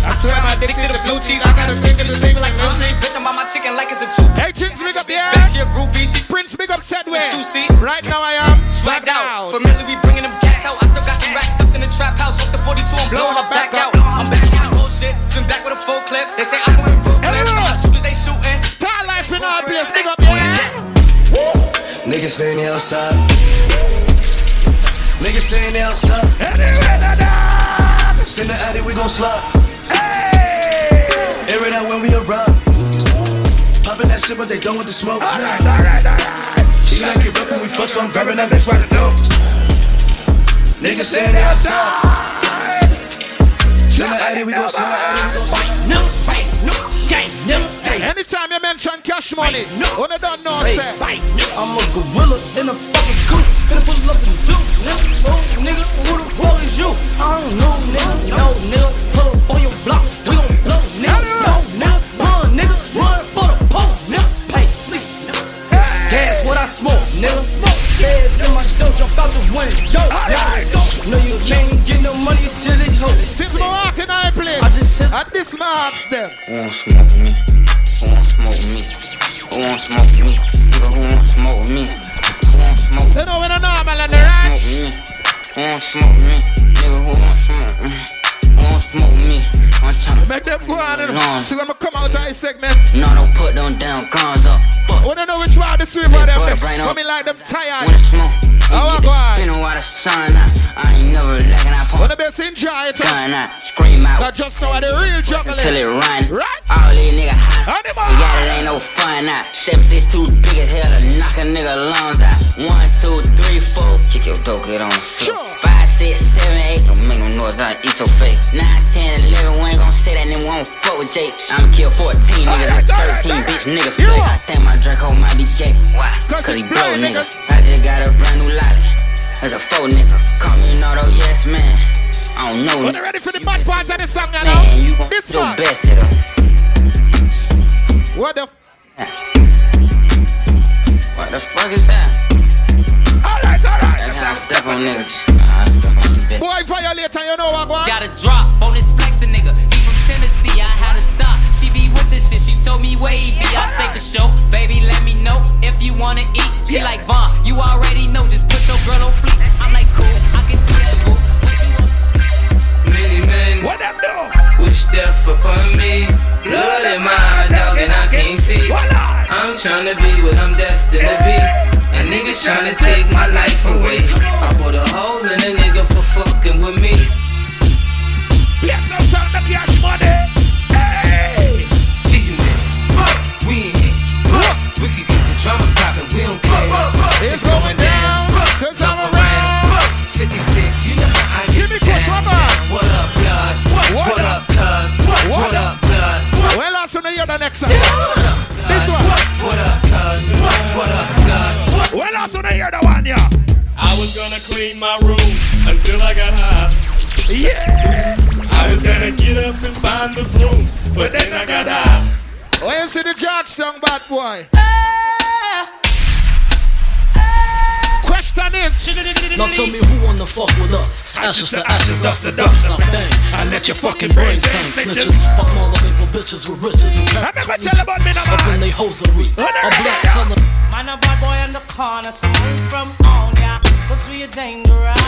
I swear I'm addicted to blue cheese. I got a stick in the table like music. Bitch, I'm by my chicken like it's a two. Hey, Chinks, big up, yeah. Bitch, you a groupie. She Prince, big up, Sedway. Susie. Right now I am swagged out. Familiar, we bringing them gas out. I still got some racks stuffed in the trap house. Off the 42, I'm blowing her back out. I'm back in the bullshit. Spin back with a full clip. They say I'm moving ruthless. My shooters, they shooting. Star life in our place, big up, yeah. Niggas say me outside. Niggas saying they don't stop. Send the addy, we gon' slide. Air it out when we arrive. Poppin' that shit, but they done with the smoke. Alright, alright, alright. She like it rough when we fuck, so I'm grabbing that bitch right the door. Niggas saying they outside. Send the addy, we gon'. No, right, Anytime you mention cash money, no, one don't know, Hey, say. I'm a gorilla in a fucking scoop. Gonna pull up in the zoo, nigga. Oh, nigga, who the fuck is you? I don't know, nigga. No, nigga. Pull up on your blocks. We gon' blow, nigga. No, nigga. Run, nigga. Run for the pole, nigga. Hey, please, nigga. Gas what I smoke, nigga. Smoke. Gas in my dope, jump out the window. nigga. No, you can't get no money, silly hoe. Since my walking I place, I just said, at this marks them. Who won't smoke with me? Who won't smoke with me? Who won't smoke with me? Nigga, who won't smoke with me? Who won't smoke with me? You know I'm normal and Who the smoke me? Who won't smoke with me? Nigga, who won't smoke with me? Who won't smoke with me? I'm tryna Make them go on and see when I come out of this segment. No, don't put them down guns up. Fuck. We don't know which one the sweep of them. Up. Coming like them tired. When smoke, oh, I you get go the spinning while the sun out. I ain't never lacking, I pump the best enjoy it. gun out, scream out. I just know how the real juggling. Till it run. Right? All these niggas hot. Animal. Got it, ain't no fun now. Seven six too big as hell to knock a nigga lungs out. One, two, three, four. Kick your dope, get on the floor. Five, six, seven, eight. Don't make no noise, I eat your face. Nine, ten, eleven. We ain't gon' say that nigga won't fuck with Jake. I'ma kill 14 niggas and 13 bitch niggas play. I think my Draco might be gay. Why? Cause he blow niggas. I just got a brand new lolly. That's a faux nigga. Call me an auto, yes man. I don't know. When they ready for the bad part of the song, you Man, you gon' This do your one. best hitter. What the? What the fuck is that? Alright, alright. That's how I step on niggas. I step on you, bitch. Boy, violator, you know what, go on? Got a drop on this flexin' nigga. He from Tennessee. I had a thought. She be with this shit. She told me where he be. I say for sure. Baby, let me know if you wanna eat. She like Vaughn. You already know. Just put your girl on fleek. I'm like cool. I can do that. Boo. What them do? wish death upon me. Blood in my dog and I can't see. I'm tryna be what I'm destined to be. And niggas tryna take my life away. I put a hole in a nigga for fucking with me. Yes, I'm trying to cash money. Hey! Chicken man, we in here. We can get the drama poppin', we don't care. It's going down, cause the next song. This one. What up, blood? What up, blood? Well, I soon hear the one, yeah. I was gonna clean my room until I got high. Yeah. I was gonna get up and find the broom, but then I got high. You see the Georgetown bad boy. Now tell me who wanna fuck with us? Ashes to ashes, dust to dust. I bang. I let your fucking brains hang. Snitches. Fuck all the maple bitches with riches who can't Never tell about me no Up in they hosiery. A black teller. Man, a bad boy in the corner, so from on ya. Cause we a dangerous.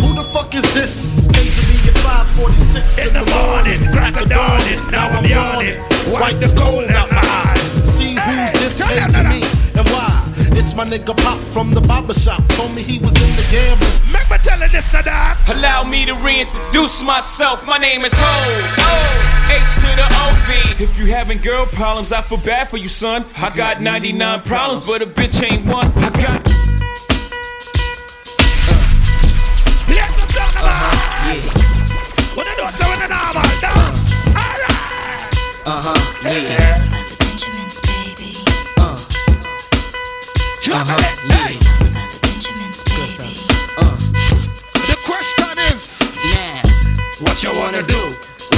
Who the fuck is this? Paging me at 546 in, the morning. Crack of dawning, now I'm yawning. Wipe the cold out my eyes. See who's this paging me and why? It's my nigga Pop from the barber shop. Told me he was in the gamble. Remember telling this to dog? Allow me to reintroduce myself. My name is Ho. O. H to the OV. If you having girl problems, I feel bad for you, son. I got 99 problems, but a bitch ain't one. I got. Play some song about. When you do so in the normal, dog. Alright. Uh huh, yeah. Uh huh, yeah. The question is. Now, what you wanna do?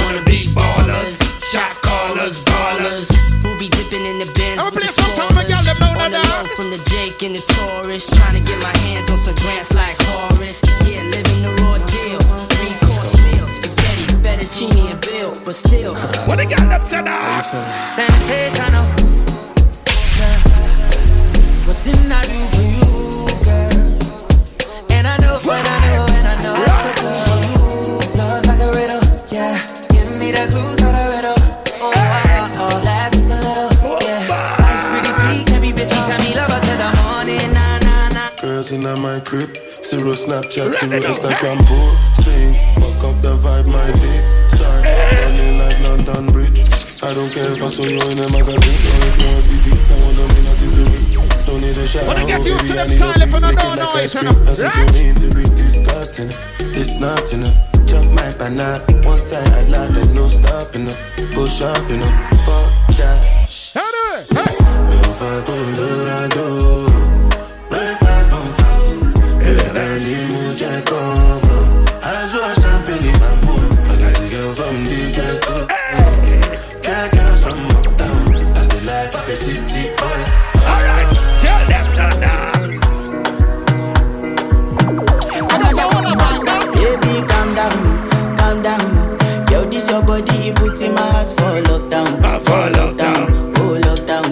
Wanna be ballers, shot callers, ballers. Who be dipping in the bins I'ma with play the some time again, On the dog. low from the Jake and the Taurus. Trying to get my hands on some grants like Horace. Yeah, living the raw deal. Three course meal, spaghetti, fettuccine, and bill. But still, What they got them said dog? Sensational. What I do for you, girl? And I know what I know, and I know what to do. Love like a riddle, yeah. Give me the clues to the riddle. Oh, oh, oh, laugh just a little, yeah. Life's pretty sweet, can be bitchy, tell me love her till the morning, nah, nah, nah. Girls in my crib, Zero Snapchat, zero Instagram posting. Fuck up the vibe, my dick. Start running like London Bridge. I don't care if I saw you in a magazine or if you're on TV. I want me the shower. Wanna get used to them silence and no no noise, you know. Right? to be disgusting. It's nothing. Chop my banana. One side I love there's no stopping up. Go shopping up. Fuck that. Hey, hey. Me ofa your body, it put in my heart for lockdown. Ah, for lockdown, oh lockdown.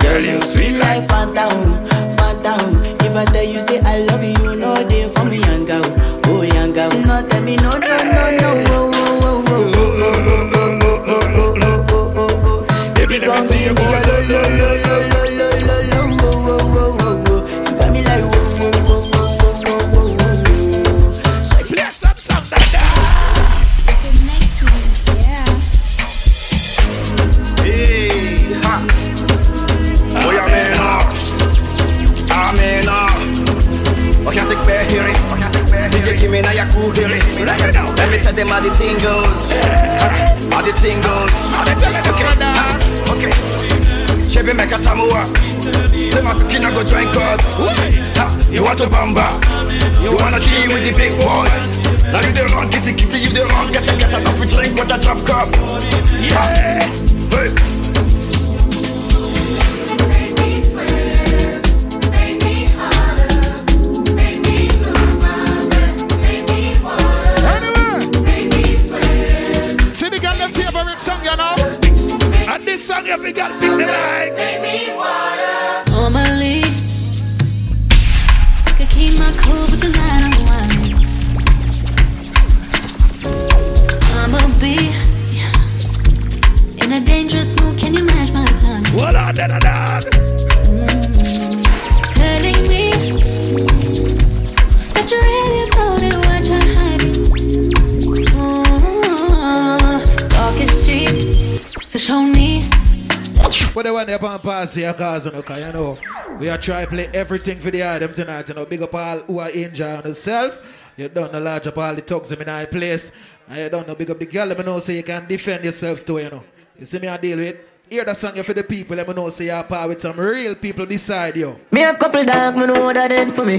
Girl, you sweet life, phantom, phantom. If I tell you say I love you, you know they for me young girl, oh young girl. No tell me no, no, no, no, pass here, cause you know, 'cause you know, we are to play everything for the item tonight. You know, big up all who are on themselves. You don't know large up all the thugs in my place. And you don't know big up the girl, let me know so you can defend yourself too, you know. You see me I deal with. Hear the song for the people, let me know so you're part with some real people beside you. Me have couple dog, me know that it for me.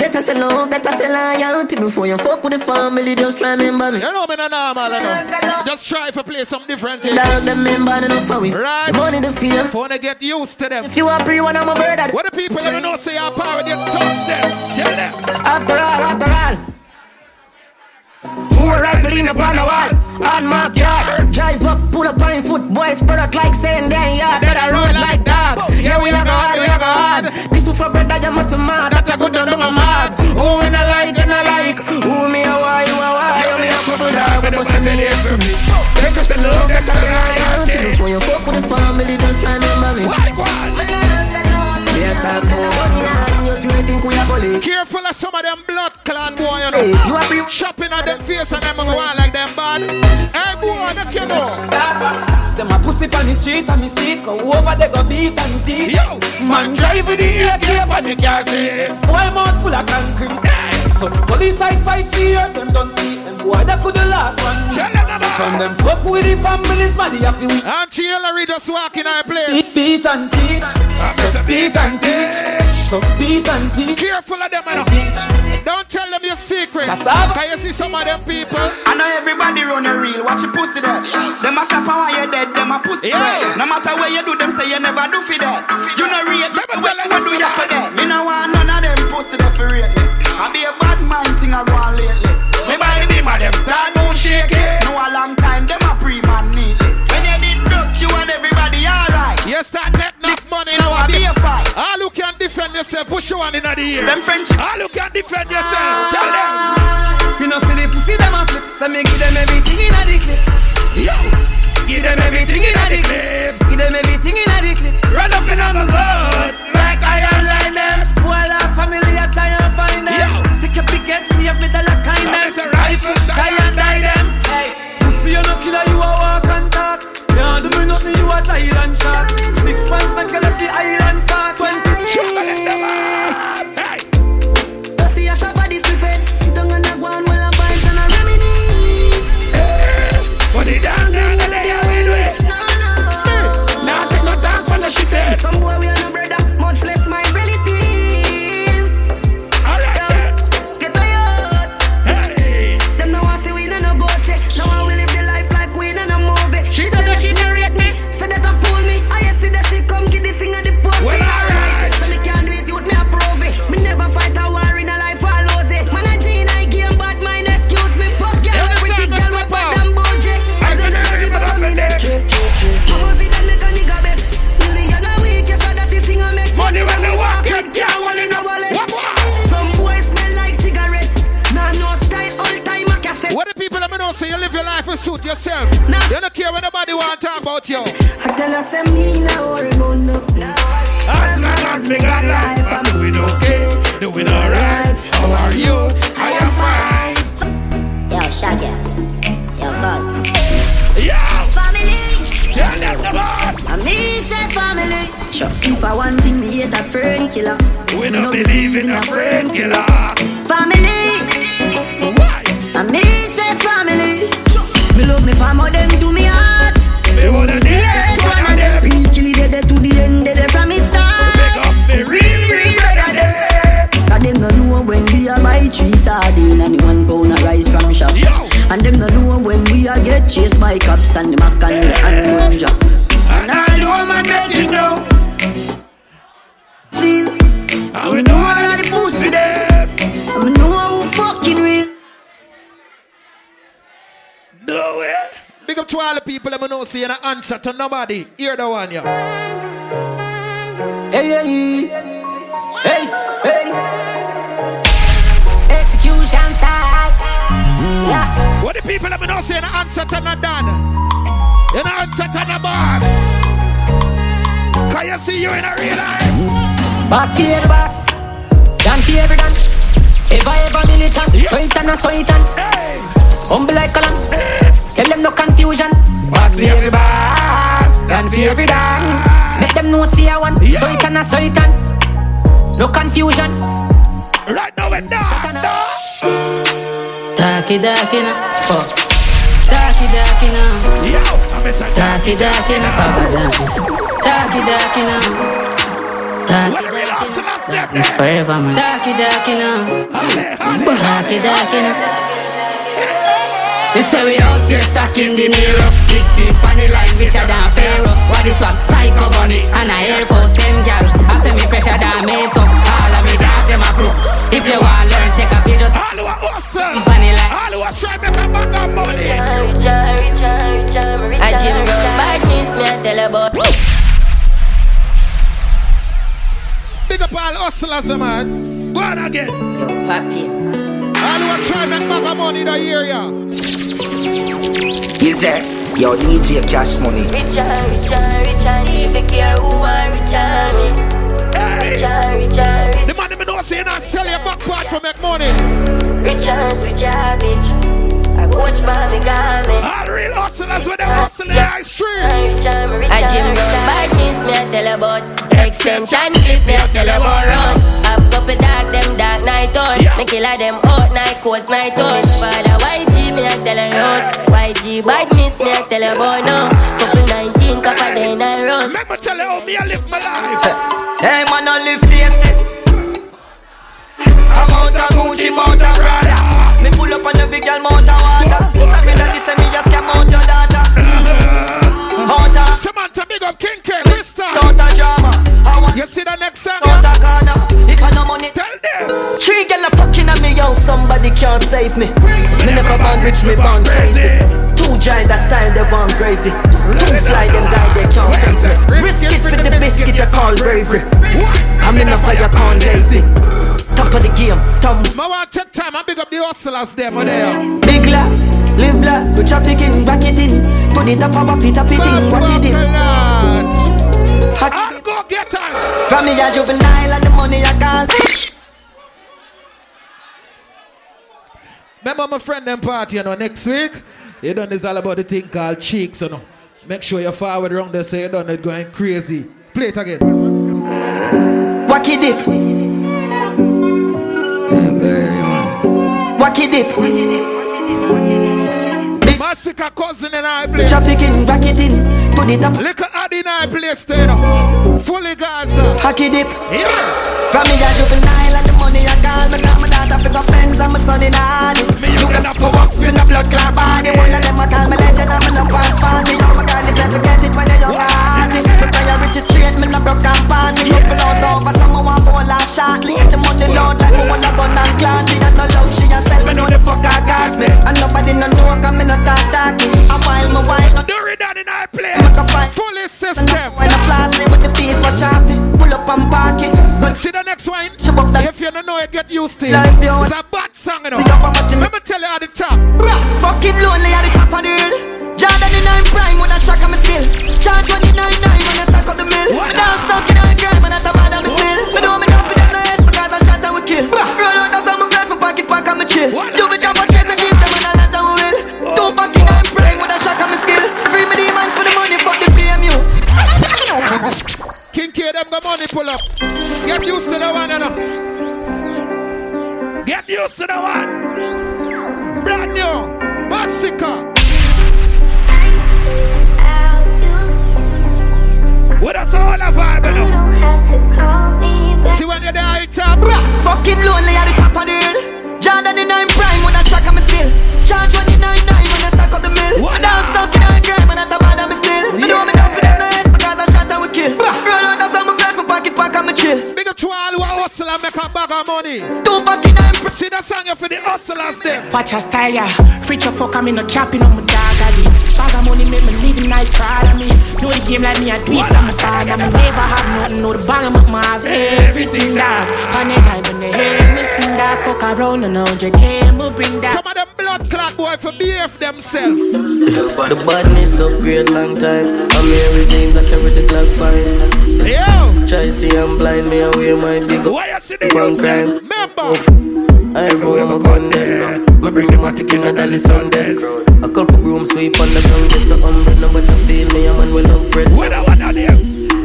That I say love, that I say loyalty Before you fuck with the family, just try remember me You know me no normal, you know. Just try to play some different things. Dog, them member, enough for we Right. The money, the fame If you wanna get used to them. If you are pre one, I'm a bird What the people me know say you're part with your them. Tell them. After all, after all Four rifle in upon the wall On my yard. Drive up, pull up on foot Boys spread out like saying damn yard. Better road like dog. Yeah, we are go hard, we are go hard. This is for brother, you must mad That a good down, down a mad Who me not like, and I like? Who me a why, you a why? You me a couple dog, but send me there for me Let us love, let us loyalty Before you fuck with the family, just try remember me. Yes, that's no money and you think we are bully. Careful of some of them blood clot boy, you know. Hey, you are Chopping at them face and them go like them bad. Hey boy, make you know. Them a pussy on the street and me see Go over they go beat and teeth. Yo, Man drive with the AK on the car seat Boy mouth full of concrete. So police side fight for years Them don't see them. Boy that could the last one. From them fuck with the families Man they have to Auntie Hillary just walking our place. Beat, beat and teach. Ah, so beat and teach So beat and Careful of them, you know. Don't tell them your secret. Cassava. Can you see some of them people? I know everybody run a real. watch your pussy there. Them a clap while you're dead, them a pussy Yeah. yeah. No matter where you do, them say you never do for that. You know rate me, Never tell you them do this you for push one in the ear. Them French. Ah, all you can defend yourself. Tell them. You know, see the pussy them a flip. So me give them everything in the clip. Yo. Give them everything in the clip. Give them everything in the clip. Run up in on the road. Like I am right now. Family are try and find them. Yo. Take your picket, see if it all a kind them. Rifle. Die and die them. Hey. Pussy, you no killer, you a walk and talk. Yeah, do me nothing, you a tired and shot. Six months, like I tell her, say me no worry about no. As long as we got life, I'm doing okay, doing alright. How are you? I am fine. Yo, Shaggy. Yo, Buzz. Yeah. Family. Tell them the boss. I me say family. Sure. If I want thing, me hate a friend killer. We don't believe in a friend killer. Family. Why? I me say family. Me love me family, them to me heart. Me wanna Me dance hate with one of them. them. Real kill it, they to the end, they from me start. Big up me real, them. Cause them no know when we a buy three sardine and one pound of rice from shop. And them no know when we a get chased by cops and the mac and the and munja. To all the people that know see an answer to nobody. Hear the one, yeah. Hey, hey, hey, hey. Execution style. Yeah. What the people that know see an answer to not done. Know answer to the boss. Can you see you in a real life? Boss for every boss. Dan for every dan. Ever, ever militant. So it and a it and. Humble like a lamb. Tell them no confusion. Boss for every boss. Dan for every dan. Make them know see I want. So it and a so it and. No confusion. Right now we're done. Darky darky na, fuck. Darky darky na. Yo, I'm a Darky darky na, Papa Darkness. Darky darky na. Darky darky na. Darkness forever man. Darky darky na. Darky darky na. They say we out here stuck in the Nero Big deep on the line, richer than Pharaoh What is what? Psycho bunny And I Air Force them gal I say me fresher than Mentos All of me dog them a crook If you want learn, take a video All who are awesome. Funny like All who are try make a bag of money. I Jim Brown badness, me a tell about. Big up all hustlers, man. Go on again. Yo, Papi. All who are try make bag of money that year, yeah. Yes, sir. Yo, DJ Cash Money. Richer, richer, richer, even care who are richer me. Richer, richer, richer. The money me know say not sell your back part for make money. Richer, richer, bitch. I watch my garment. All real hustlers with them hustling in the streets. I Jim Brown badness, me a tell about Extension clip, me a tell about run Have couple dark, them dark night on Me killer them out, night coast, night on Miss father YG, me a tell a youth YG badness, me a tell about now Couple 19, couple day I run Remember tell you how me I live my life. Hey man, I live feisty. I'm out of Gucci, mount of Prada. Pull up on big girl, mount of water. Say me that this, me just come out your. Out of Samantha, big up King K, Krista. out of drama. I You see the next song? out of corner. If I no money, Tell them. three girl a fucking at me, yo. Somebody can't save me. Me never born rich, me born crazy. Two giant that style, they want gravy. Two fly, them die, they can't face me. Risk it for the biscuit, you call bravery. I'm in a fire, can't lazy. Top of the game, top I want to take time I big up the hustlers them over there. Big la, live la, go trafficking, back it in. To the top of a feet, up it in, watch it in. I'll go get us. From me a juvenile and the money I can't. Remember my friend them party, you know, next week? You done this all about the thing called cheeks, you know. Make sure you're forward around there so you done it going crazy. Play it again. Wacky dip. Wacky dip. Massacre cousin in our place. Trafficking, back it in. To the top. Little Addy in our place, you know. Fully Gaza. Hacky dip. Yeah. From me a juvenile and the money I call me now my daughter fi go friends and my son in army. You can have to walk with a blood clot body. One of them I call me legend and me no pass party. Oh my God, it's get it when you're young hearty. My priority straight, me no broke and party. Couple hours over, someone want fall off shortly. The money load like me wanna gun and. Me not no love, no know 'cause me no talk talky. A while me while no it down in our place. Make a fight. Fully system. When I flash me with the piece for sharpie. Pull up and park it. But see the next one. If you don't know it, get used to it. It's a bad song, you know. See up on my Let me tell you at the top. Bruh, fucking lonely at the top of the hill. Get used to the one, you know. Get used to the one. Brand new. Massacre. With us all a vibe, you know. See when you're there, it's up. Fucking lonely at the top of the hill. Jordan in nine prime when I shock I'm still. Charge one in nine nine when I stack up the mill. What I don't stuck in a to all who are hustle and make a bag of money. Two back in nine See the song you for the hustlers them. Watch your style, yeah. Free your fuck, I'm in no capping on my dog, I. Bag of money make me living nice, proud of me. Know the game like me, I do it from my band. I never have nothing, know the bag of my have everything, dog. On the night when they hear me sing that, fuck around and 100k, me bring that. Some of them blood clot boy for behave themselves. The badness upgrade long time. I'm here with James, I carry the clock fine. Yo! Try see I'm blind, me away my big up. Why you see the Punk youth crime. them? Remember. Oh, I everywhere my gun there. Me bring them a tick in a dolly Sundays. A couple broom sweep on the ground, just a umbrella. Nobody feel me, a man will love Fred. What I want there?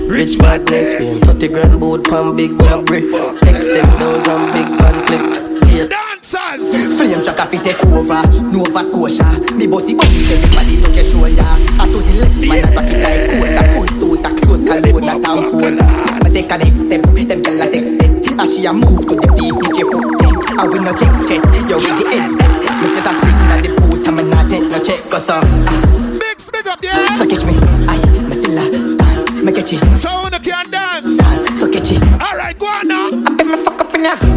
Rich badness, fame. 30 grand boat, pan big grabbery. Extend those and big pan clip. Yeah. Dancers! Flame shock off it take over, Nova Scotia. Me bossy bounce, everybody touch your shoulder. I to the left, man, I back it like coaster. Full suit, a close cologne, a town phone. Me take a next step, them tell a take set. As she a move to the beat, DJ foot take. I will not take check, yo with the headset. Me just a sing at the boot, I'm not take no check, cause uh. Big big up there. So catch me, aye, me still a dance, me catch it. So you can dance. Dance, so catch it. Alright, go on now. I bet me fuck up in ya.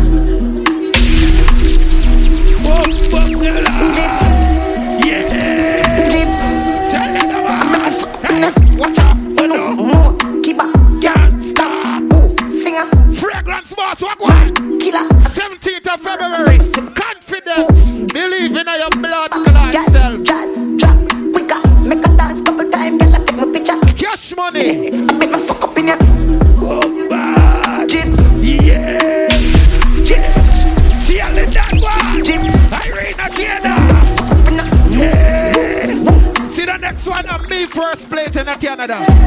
Canada.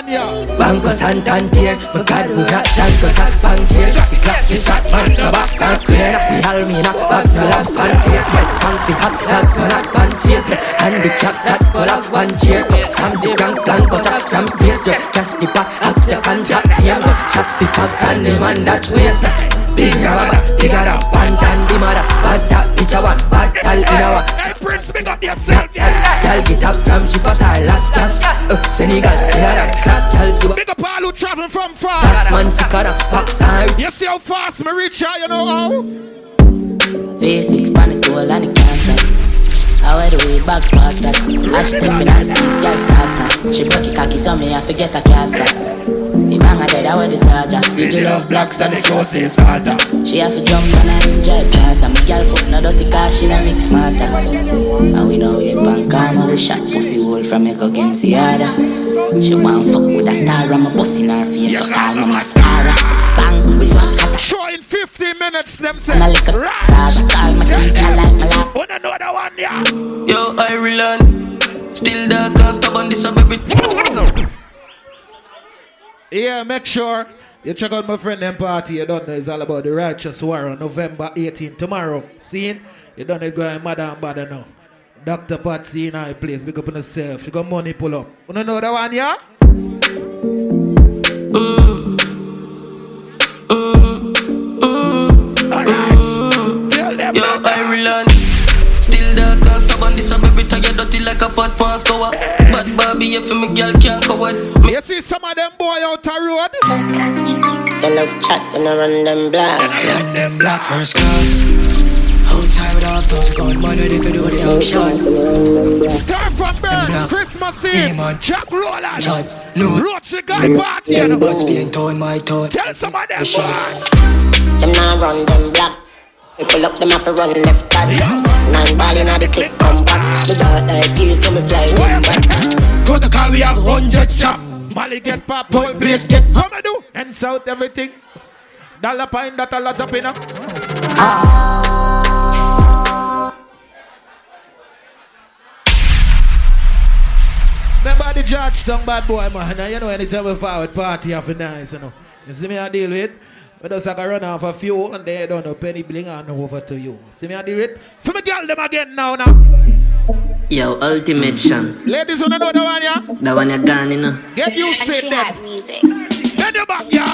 Bust that one, yeah. Banco Santander, my card we got tank, we pancake. Got the clock, the shot, man, the box and square. Knock the Almina, back no last pancakes. Punk the hot dogs, not punches. And the chop, that's up one cheer. Up from the rank, blanco, top from stairs. Cash the pack, accept and the ammo. Shot the fox and the man that's waste. Big rubber, bigger than pantan, the mother. Bad that bitch, I want bad gal in our. Hey, Prince, big up yourself, yeah. Gal get up from she fat her last cash. Uh, Senegal, skinner than clap, gal see what. Big up all who travel from far. Man box and You see how fast me reach here, you know how? V6 pan it all and it can't stop. I wear the way back past that. As she take me down the piece, girl starts now. She broke it cocky, so me I forget a cast back. The bang a dead, I wear the charger. Did you love blocks on the floor, say Sparta? She have to jump on and drive charter. My girl foot no dirty car, she no mix smarter. And we know we pan calm, we shot pussy hole from me against the other. She want fuck with a star, I'm a bust in her face, so call me mascara. Bang, we swap hotter. Show in 15 minutes, them say. And I lick a Right. star, she call my teacher like my lap. Wanna know that one, yeah? Yo, Ireland. Still dark and stubborn, this a baby. Yeah, make sure you check out my friend them party. You don't know it's all about the righteous war on November 18 tomorrow. Seen? You don't need going mad and bad now. Dr. Patsy in our place, big up on yourself. You got money pull up. Wanna know that one, yeah? Alright. Tell them Yo. Ireland. Still dark and stubborn, this a baby tired dirty like a pot pass cover. But Barbie, if me girl can't cover. Me You see some of them boy out the road? They love chat and I run them black. Run them black first class. Whole time it off, those gun money if you do the action. Star from Burn, Black. Christmas Yeah, Eve, man. Jack Roland, Chad, no. Roach the guy party, you Them butts being torn, my torn. Tell some of them shot. boy. Them now run them black. Me pull up them have to run left back. Nine ball inna the clip come back. Me got like this, so me fly them back. Protocol, we have hundreds chop. Molly get pop, Boy, boy, please get Come and do, and south everything. Dollar pine that a lot up in ah. Remember the the Georgetown bad boy, man. Now, you know, anytime we forward party, have a nice, you know. You see me, I deal with. We just like a run off a few and they don't know penny bling on over to you. See me, I deal with. For me, girl, them again now, now. Yo, ultimate Sean. Ladies, wanna know the one, yeah? The one you gone, you know. Get used to it, then. Bend your back, y'all.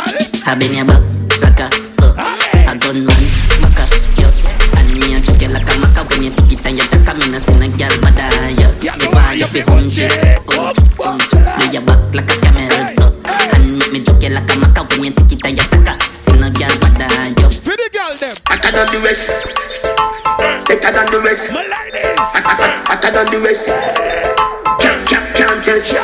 I been your back like a so. A gunman, back up, yo. And me a choke you like a maca when you take it and you take a me no see no girl but I, yo. You buy you fi hunch it, hunch, hunch. Do your back like a camel, so. And make me choke you like a maca when you take it and you take see no girl but I, yo. For the girl, them. I cannot do rest. Better than the rest. My ladies. I, I, I cannot do rest. Can't, can't, can't test.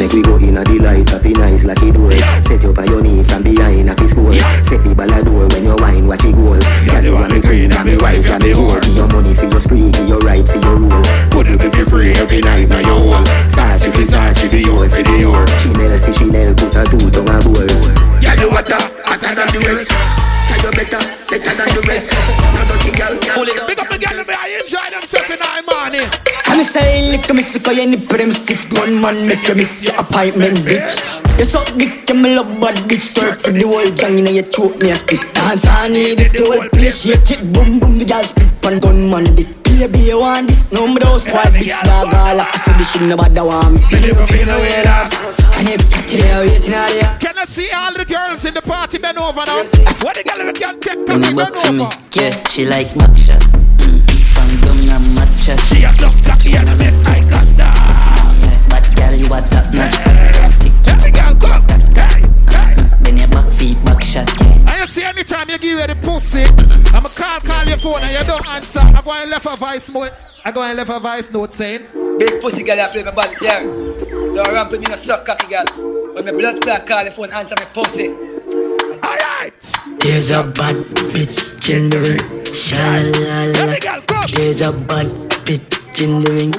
Make we go in a delight, happy nice like it would. Set you for your knee from behind a fist school. Set the ball a door when you wine, watch it goal. Girl, you want me queen, and me wife, and me whore. For Sachi, the your for the your. Chanel for Chanel, put a two tongue a bowl. Girl, you what hotter than the rest. Tell you better, better than the rest. No dirty girl. Big up the girl, them, I enjoy themselves in the morning. I'm a say lick me sick of any prim stiff one man make you miss your appointment bitch. You suck dick and me love bad bitch twerk for the whole gang inna your throat me a spit. Dance on it this the whole place shake it boom boom the girl spit pan gunman dick. Baby you want this no me those boy bitch dog all up so this shit nobody want me. Me never feel no way dog. And if got to there waiting out there. Can I see all the girls in the party bend over now? What the girl we can take When me you bend back for me, over? yeah, she like back shot. Mm. Bang down and matcha. She a duck cocky and I make eye contact. But girl, you a top notch you see anytime you give her the pussy, I'ma call, call your phone and you don't answer. I go and left a voice note. I go and left a voice note saying, Big pussy girl, I play my body, yeah. Don't ramp with me, no suck cocky girl. When my blood clot call the phone, answer my pussy. Alright. There's a bad bitch in the ring. Sha-la-la. There's a bad bitch in the ring.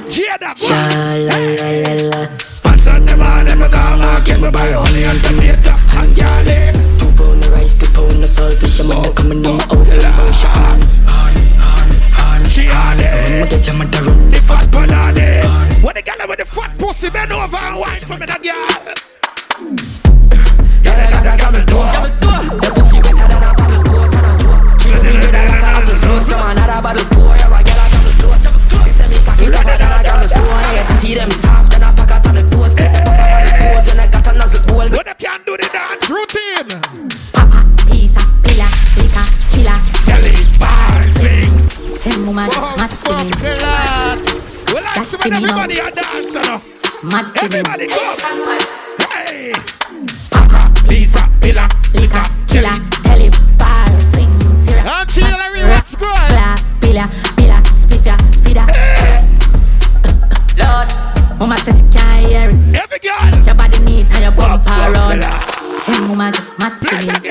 Sha-la-la-la-la. Pants on them all, them a come out, get me buy honey and tomato and garlic. Two eh. pound of rice, two pound of saltfish. I'm gonna come in my house and buy shit on it. She on it. Get them at the run. The fat banana. What the girl with the fat pussy bend over and wine for me, that girl. Girl, I got a camel toe. The pussy wetter than a paddle boat and a joke. She love better like a apple float from another bottle pour. Yeah, girl, I camel toe. They say me cocky tougher than a camel stone. Yeah, titty them soft than a pocket on the toes. Get the pop on the toes I got a nozzle bowl. What they can do the dance routine. Woman, mad feeling. Well, I see when everybody a dance, you know. Mad feeling. Everybody go. Hey. Pizza, pila, liquor, killer. Telly, bar, swing, syrup. Until every what's good. Pila, pila, pila, split ya, feeder. Lord, mama says she can't hear it. Every girl. Your body neat and your bumper run. Hey, woman, mad feeling.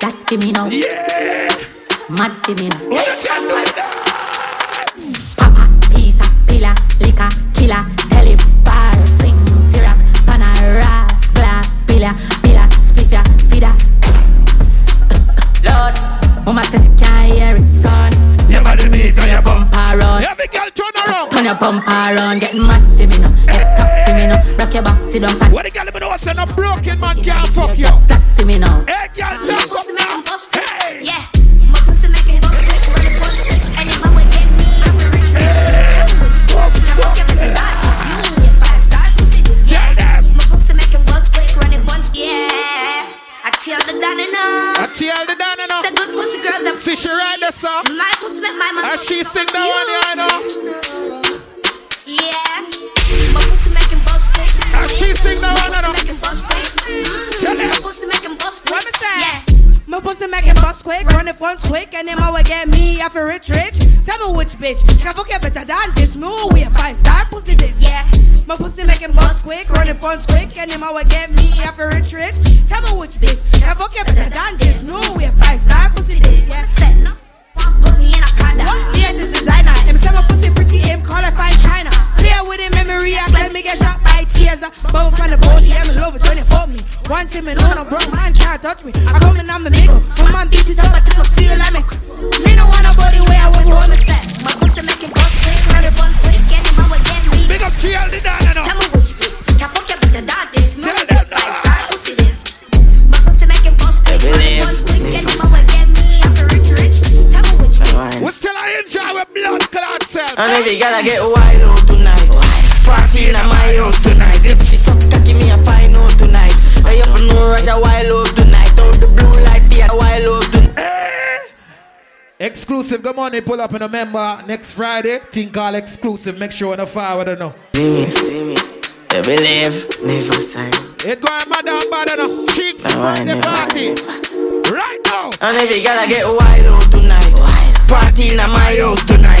That give me now. Yeah. Mad feeling. Papa, pizza, pila, liquor, killer, telly, bar, swing, syrup, panaras, gla, pila, pila, split ya, feeder. Lord, mama says she can't hear it, son. Your body neat and your bumper run. Every girl turn around. Turn your bumper run, getting mad for me now. Head top for me now. Rock your back, sit down, What the girl me know say no broken man me a rich. Tell me which bitch can forget better than this. Me we a five star pussy this. Yeah. My pussy making bust quick, run it once quick, and then I will get me off a rich rich. And every girl I get wild out tonight. Party in my house tonight. If she suck cocky, me a find out tonight. I up know Roger wild out tonight. Out the blue light, fear wild out tonight. Eh! Exclusive, come on, they Pull up in a member next Friday. Think all exclusive. Make sure on the forward, I don't know. See me, see me. You believe, never say. It going mad down bad enough. Cheeks No, I on the never. party. Right now. And if you gotta get wild out tonight. Party in my house tonight.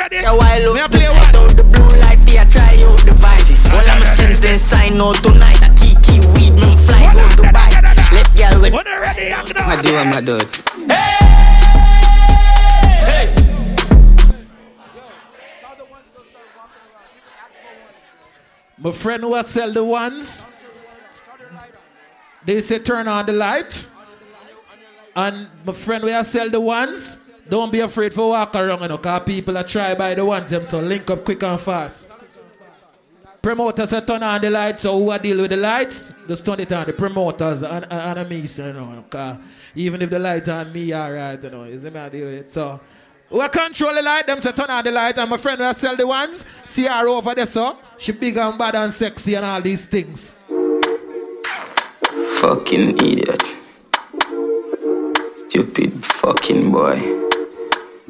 I up know you wild out tonight. Out the blue light, fear try out the vice. All I'm sense they sign out tonight. A kiki weed, me fly go Dubai. Left girl with. I do, I'm not dude. My friend who has sell the ones, they say turn on the light. And my friend who has sell the ones, don't be afraid for walk around, you know, because people are try by the ones them, so link up quick and fast. Promoters say turn on the lights, so who are deal with the lights? Just turn it on, the promoters and, and, and me, so, you know, 'cause even if the light on me, alright, you know, is me I deal with it. So, who control the light, them say turn on the light, and my friend who sell the ones, see her over there, so she big and bad and sexy and all these things. Fucking idiot. Stupid fucking boy.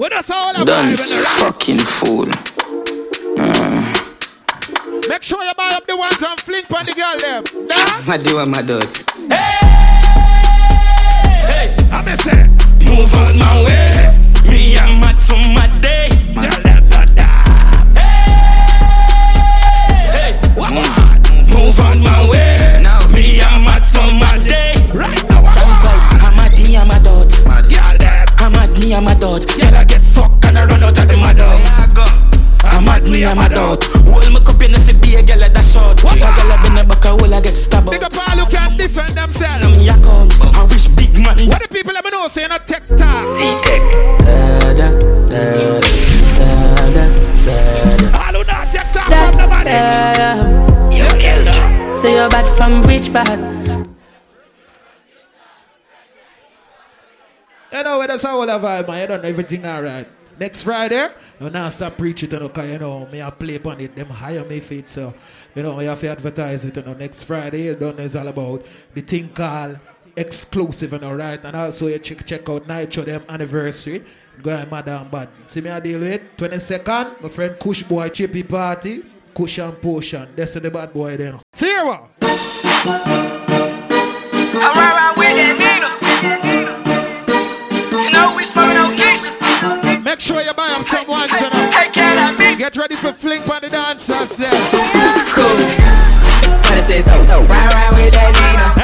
What us all about Dance fucking fool. Uh, Make sure you buy up the ones and fling on the girl them. I do, I'm not dude. I'm a say. Move on my way. I'm mad, me, I'm a dot. Hold my cup in the city, a girl at that short. A girl up in the back, I will I get stabbed. Big up all who can defend themselves. Me a come, I wish big man. What the people let me know say not tech talk. All who not tech talk from the money. Say you're bad from which part? You know, that's how all the vibe, man. You don't know everything alright. Next Friday, I'm not stop preaching, you know, cause you know, me I play upon it, them hire me feet, so, you know, you have to advertise it, you know, next Friday, you don't know, it's all about the thing called exclusive, you know, right? And also, you check, check out Nitro, them anniversary, go and mad and bad. See me I deal with, 22nd, my friend Kush Boy, Chippy Party, Kush and Potion, that's the bad boy there. See you, what? I'm right with that Nina. You know we smoking on Keisha. Make sure you buy up some ones, you know. Hey, can I be? Get ready for fling on the dancers there. Cool. It says so, so ride, ride with that Nina.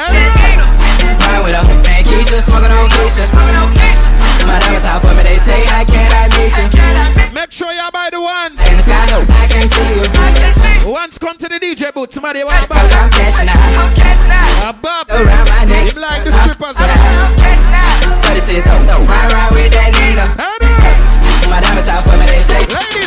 Ride with a whole thing, Keisha, smoking on Keisha. My out for me, they say, how can I meet you? Make sure you buy the ones. In the sky, no, I can't see you. Once come to the DJ booth, somebody want to buy I'm cashing out. I'm cashing out. A bop. Around my neck. You like the strippers, huh? But it says so, so ride, ride with that Nina. My Ladies,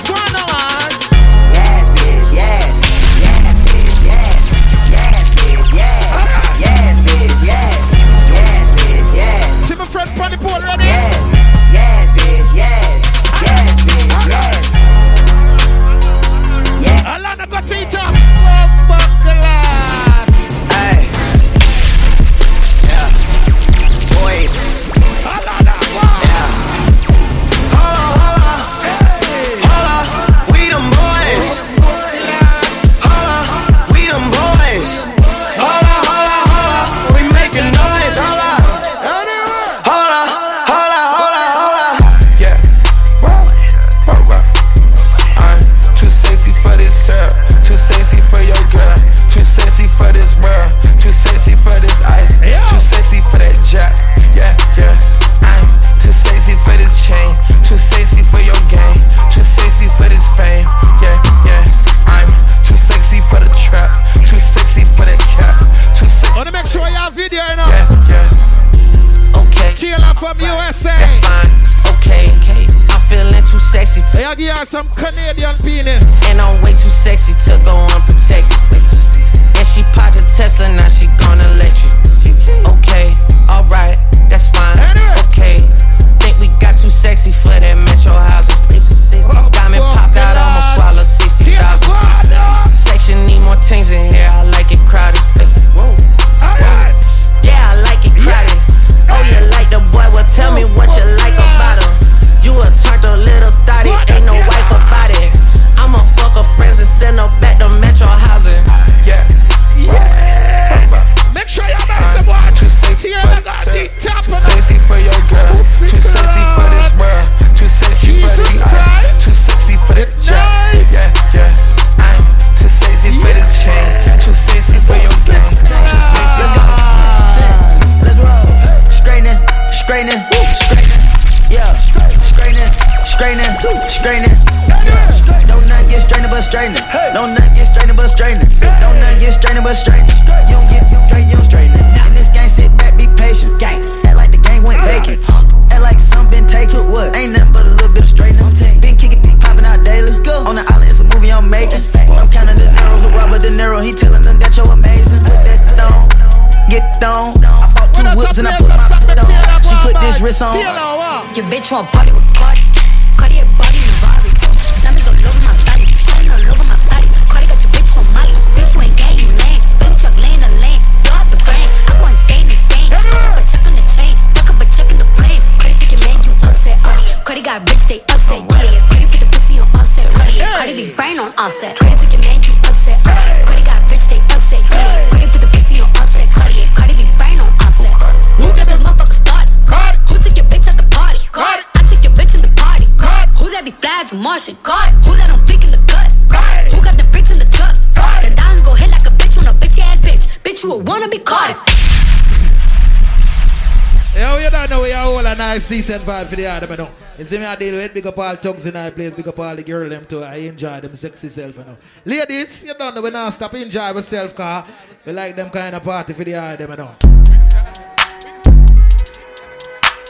nice, decent vibe for the other, you know. You see me I deal with, big up all thugs in our place, big up all the girl them too. I enjoy them sexy self, you know. Ladies, you don't know we not stop enjoy ourselves, car. We like them kind of party for the other, you know.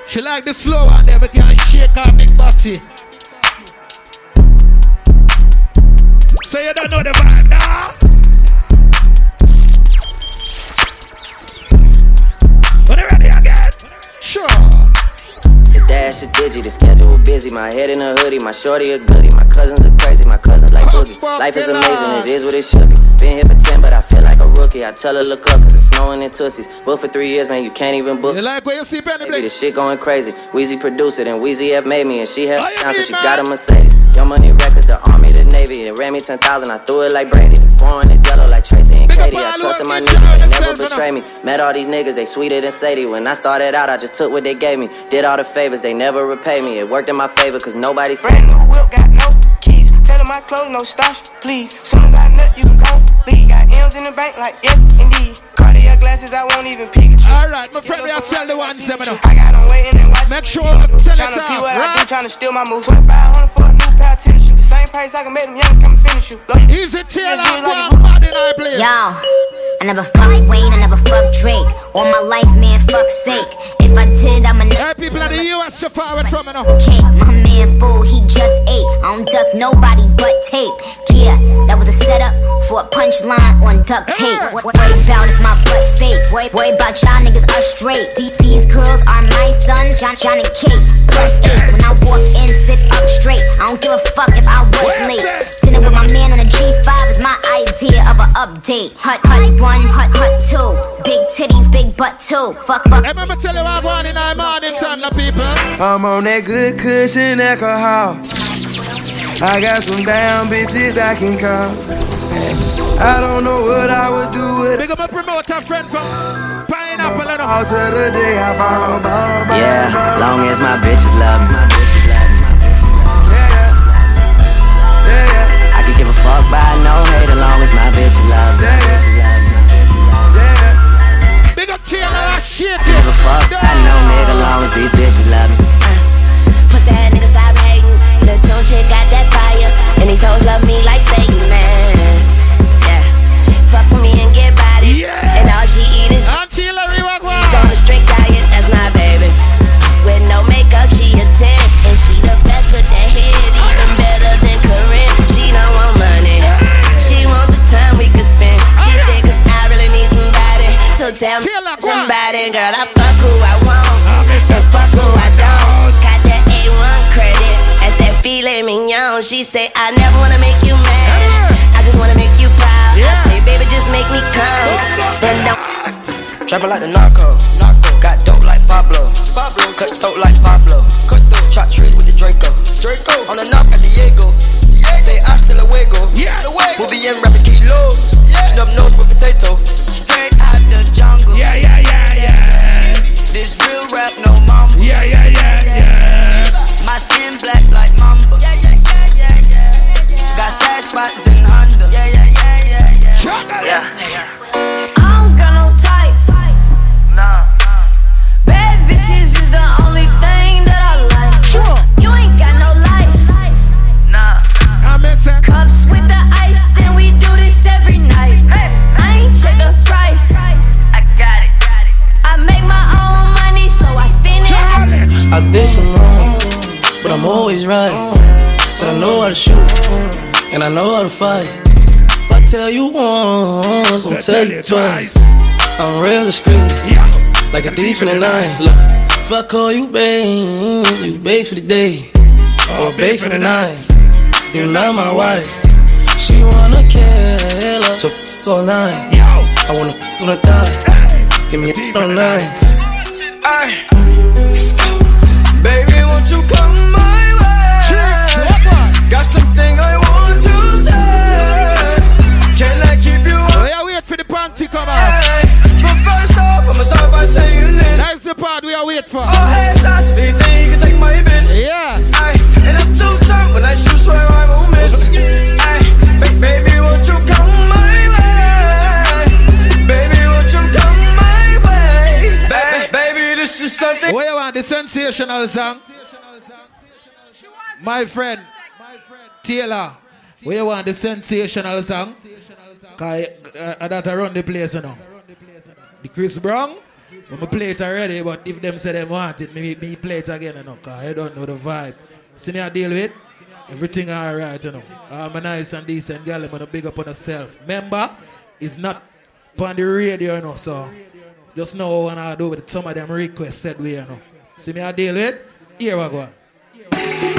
She like the slow one there, but can shake her big body. Busy. My head in a hoodie, my shorty a goodie. My cousins are crazy, my cousins like boogie. Life is amazing, it is what it should be. Been here for 10, but I feel like a rookie. I tell her look up, cause it's snowing in Tussies. Booked for three years, man, you can't even book. You like where you see Benny the shit going crazy. Weezy produced it, and Weezy have made me, and she you down, so she man? got a Mercedes. Young Money Records, the Army, the Navy. They ran me 10,000, I threw it like Brandy. The foreign is yellow like Tracy and Katie. I trusted my niggas, they never betray me. Met all these niggas, they sweeter than Sadie. When I started out, I just took what they gave me. Did all the favors, they never repay me. It worked in my favor, cause nobody said Brand new whip, got no keys. Tell my clothes, no starch, please. Soon as I nut, you can go leave. Got M's in the bank, like yes, indeed. Cartier glasses, I won't even peek at you. Alright, my friend, we are sell the ones, them, you know. I got them waiting and watching. Make sure you sell it Tryna pee out, what I do, right? tryna steal my moves. 2500 for a new pair of tennis shoes. The same price I can make them youngins come finish you. Easy Taylor, one bad in our place. Yo, I never fuck Wayne, I never fuck Drake. All my life, man, fuck sake. If I did, I'm a Hey, people in the US, so far away from me now. cake. My man fool, he just ate. I don't duck nobody but tape. Yeah, that was a setup for a punchline on duct tape. Wo- Worry about if my butt fake. Worry, worry about y'all niggas are straight. These, these girls are my sons, John, John and Kate. Plus eight. When I walk in, sit up straight. I don't give a fuck if I was late. Dinner with my man on a G5 is my idea of an update. Hut, hut one, hut, hut two. Big titties, big butt too. Fuck, fuck. Hey, remember tell you what I'm going in our morning time, the people. I'm on that good cushion alcohol. I got some damn bitches I can call. I don't know what I would do with it. Big up my promoter friend from Pineapple, you know. all to the day I fall. Yeah, long as my bitches love me. Fuck by no hate as long as my bitches love me. My bitches love me. My bitches love. Big up Taylor, that shit. Give a fuck by no nigga long as these bitches love me. Uh, pussy ass nigga stop hating. Lil' Tunechi got that fire. And these hoes love me like Satan, man. Yeah. Fuck with me and So tell me somebody, girl, I fuck who I want. And fuck who I don't. Got that A1 credit. At that filet mignon. She say, I never wanna make you mad. I just wanna make you proud. I say, baby, just make me come. Then don't. Trapping like the narco. narco. Got dope like Pablo. Pablo. Cut throat like Pablo. Cut throat. Chop trees with the Draco. Draco. On the knock how to shoot, and I know how to fight. If I tell you once, I'll tell you twice. I'm real discreet, like a thief in the night. Look, If I call you babe, you babe for the day oh, or babe for the night. You not my wife. She wanna kill her, so f online. I wanna f on the thigh. Give me a f online. Ay. Baby, way? I want to say. Can I keep you up? Oh, yeah, wait for the panty come out. But first off, I'ma start by saying this. That's the part we are wait for. All hands shots, big thing, you can take my bitch. Yeah. Ay, and I'm too turned when I shoot, swear I won't miss. Ay, ba- baby, won't you come my way? Baby, won't you come my way? Ba- baby, this is something. Where you want the sensational song? My friend, Taylor. Where you want the sensational song? Cause uh, that I run the place you know. The Chris Brown. I'm play it already, but if them say they want it, maybe me play it again, you know, cause I don't know the vibe. See me I deal with everything alright, you know. I'm a nice and decent girl, I'm gonna big up on herself. Remember, it's not on the radio, you know, so just know what I do with some of them requests said we, you know. See me I deal with? Here we go.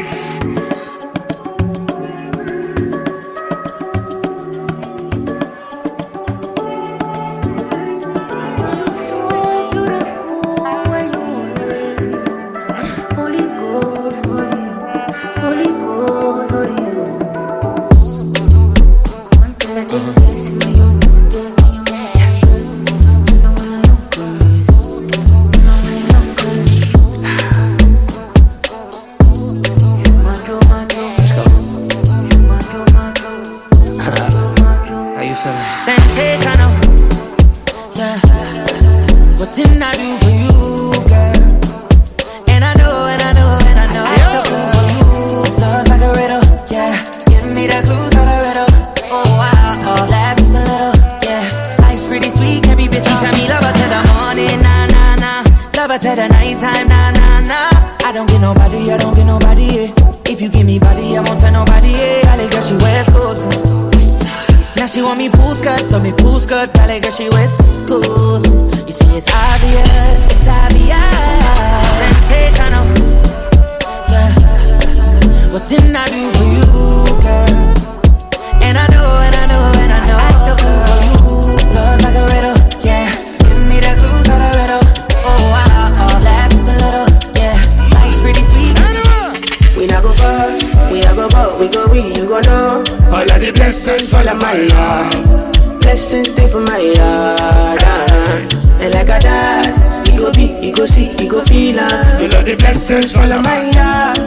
My yard. Blessings stay for my yard. ah. And like a dad, he go be, he go see, he go feel ah. You know the blessings fall on my yard.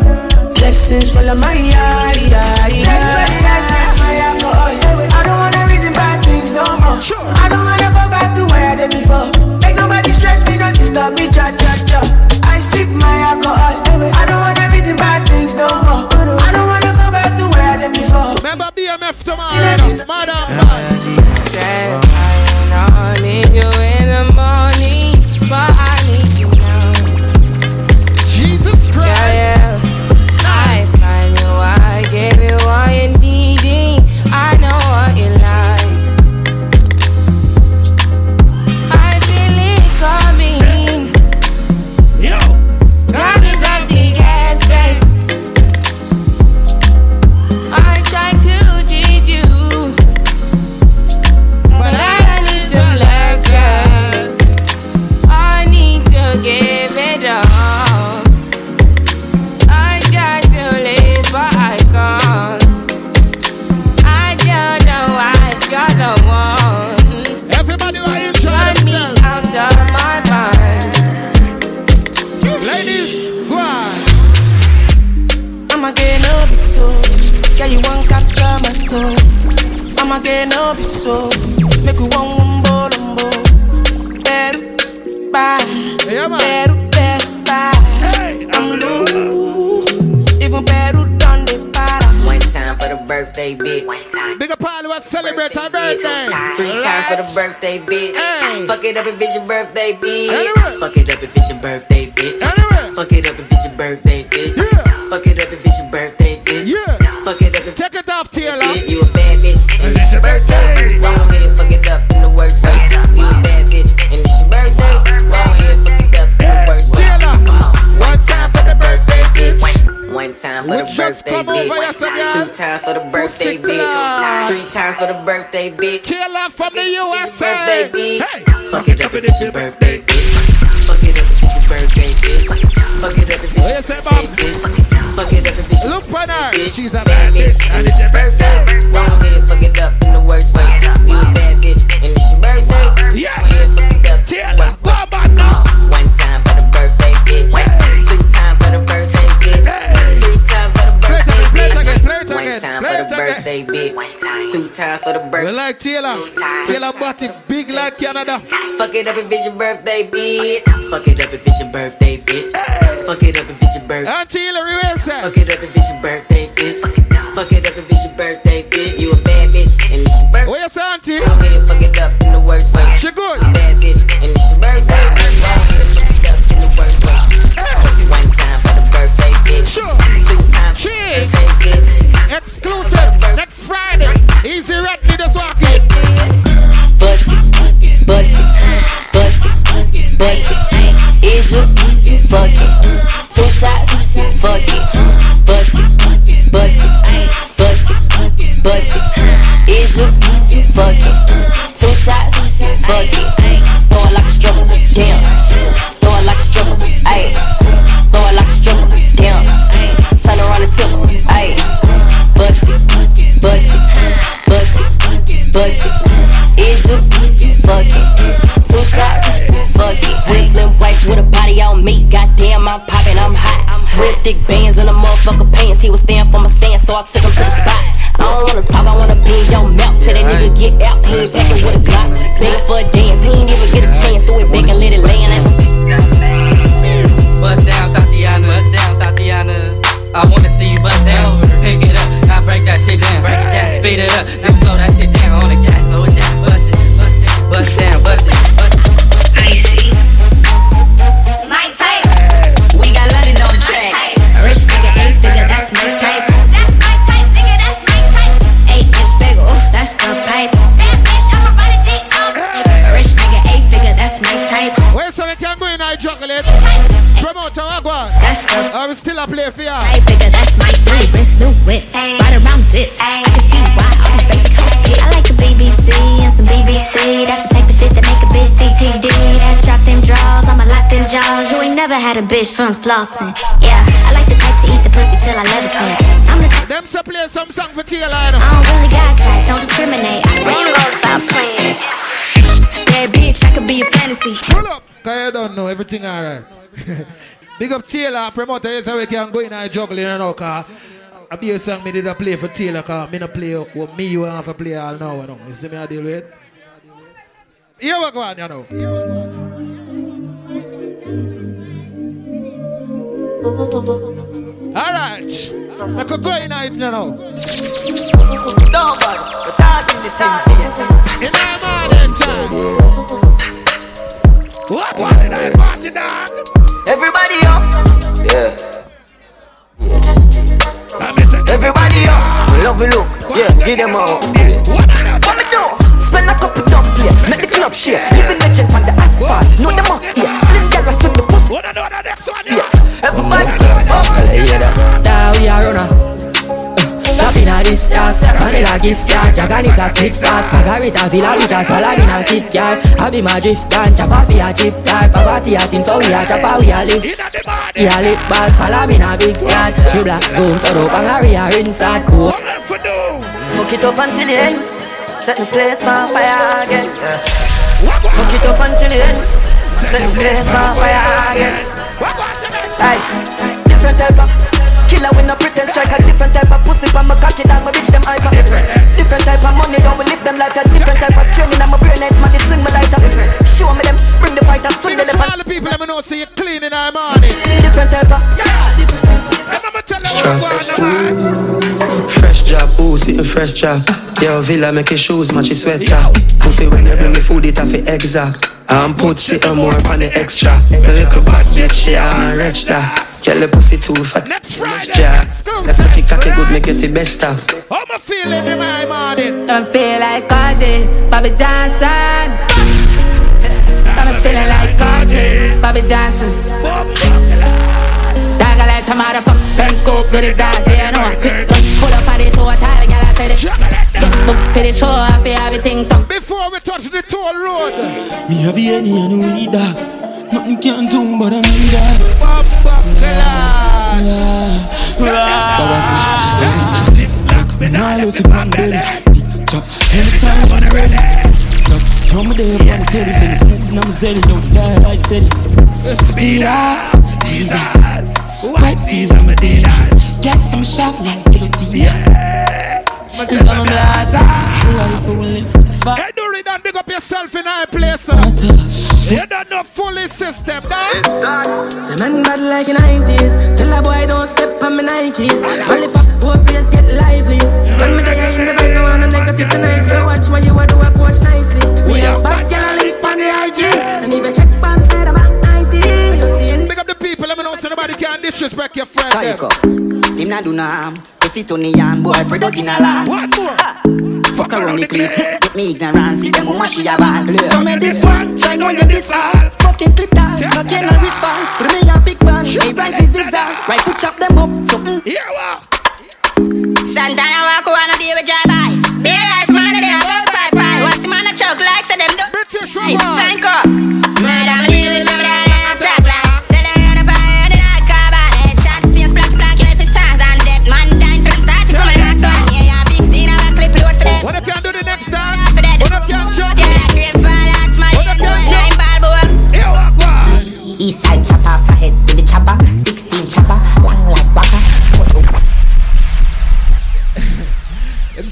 Blessings fall on my yard. Yeah, yeah. That's why I set my alcohol. I don't wanna reason bad things no more. I don't wanna go back to where I did before. Make nobody stress me, not disturb me, cha cha cha. I sip my alcohol. I don't wanna madam. I it up if it's your birthday, bitch. Fuck it up if it's your birthday, bitch. Fuck it up if it's your birthday, bitch. Yeah. Fuck it up if it's your birthday, bitch. Yeah. Fuck it up if Take it off, Taylor. Bitch, you a bad bitch. And it's your birthday. Go ahead, fuck it up in the worst way. You a bad bitch. And it's your birthday. Go ahead, fuck it up in the worst way. Taylor. Come on. One time for the birthday, bitch. One time for the birthday, bitch. Two times for the birthday, bitch. Three times for the birthday, bitch. Taylor from the USA. Birthday, bitch. Up it's your birthday bitch. Fuck it up if it's your birthday bitch. Fuck it up if it's your birthday bitch. Fuck it up if it's your Look for her. She's a bad bitch. And it's your birthday. Go ahead, fuck it up in the worst way. You a bad bitch and it's your birthday. Yeah. Go ahead, fuck it up. Chill out. Go back now. One time for the birthday bitch. Two time for the birthday bitch. Three time for the birthday bitch. One time for the birthday bitch. Two times for the birthday. We like Taylor. Taylor body big like Canada. Fuck it up if it's your birthday, bitch. Fuck it up if it's your birthday, bitch. Fuck it up if it's your birthday. Auntie Hillary, where is Fuck it up if it's your birthday, bitch. Fuck it up if it's I took him to the You ain't had a bitch from Slauson. Yeah, I like the type to eat the pussy till I levitate. I'm the type. Them to play some song for Taylor. I don't really got type, don't discriminate. I when you gonna stop playing? Bad bitch, I could be a fantasy. Pull up. Cause you don't know everything alright. (laughs) Big up Taylor, promoter, yes, how we can go in and juggling you know, cause I be a song me did a play for Taylor, cause me no play with me, you have to play all now, you know. You see me I deal with? Here we go on, you know. Alright. I could go in it, you know. Nobody, but talking the thing for. In my morning time. What? What did I party dog? Everybody up. Yeah. I it. Everybody up. Love you look. Yeah, give them all. What What me do? Spend a couple dumb here. Make the club share. Living legend on the asphalt. Know the must here. Slim gal a swing the pussy. What I know the next one? Yeah. Everybody. Uh, well, I hear that. Now we are runner. Uh, Top inna this jazz Vanilla gift card Jaganita split fast Margarita Villa Vita Swallow in a sit car I be my drift gun Chop off a chip car Poverty a thing So we a chop a we a live We a lit bars Follow me in a big squad Few black zoom So dope and hurry a inside Cool Fuck it up until the end. Set the place on fire again. Fuck it up until the end. Set the place on fire again. Aye. Different type of killer with no pretend striker. Different type of pussy from my cocky down my bitch them hyper. Different type of money don't we live them like a different type of training. I'm a brain man, they swing me lighter. Show me them, bring the fighters, swing the All the people let me know see you clean in the morning. Different type of. Fresh job, ooh, sitting fresh job. Yo, Villa make your shoes match your sweater. Pussy when you bring me food, it have to exact. I'm put sitting more on the extra. The little bad bitch, yeah, I'm rich da. Girl, the pussy too fat. Next Friday, Let's make it cocky good, make it the best stuff. How am I feeling in my morning? Don't feel like Cardi, Bobby Johnson. I'm feeling like Cardi, Bobby Johnson. Dagger like a motherfucker, pen scope, do the dodge, yeah, I know I'm quick, quick, Pull up on the total, girl, I said it. Get booked for the show, I feel everything top. Before we touch the toll road. Me have any and we dog. Nothing can do but I need that. Bop, bop, Me nah love it on belly. Big chop. Anytime I'm ready. Stop. Come there on the telly, say the food, I'm selling, don't die like steady. Speed off, Jesus. White tees on my dinner. Get some shop like guillotine. It's on my blast. Life will live for. Hey, do it and big up yourself in our place. You don't know fully system, dog. Say man bad like in 90s Tell a boy don't step on my Nikes Lollipop, whole place get lively When me die in the vibe, no one a negative tonight So watch what you a do, approach nicely We a bad girl, a link on the IG And if you check pan side, I'm at 90 Just the end Big up the people, let me know so nobody can disrespect your friend. them. Psycho. Him not do no harm. Pussy to me and boy product in a land. What more? Fuck around the clip. With me ignorance, see them woman she a bad. Come in this one, try know you this hard. Fucking clip that, no can no response. Put me a big band, hey rise is zigzag. Right foot chop them up, something. Yeah, wow. Santana walk around a day with drive by. Be life man, they a go bye bye. Once the man a choke like say them do. British Hey, woman. sign up.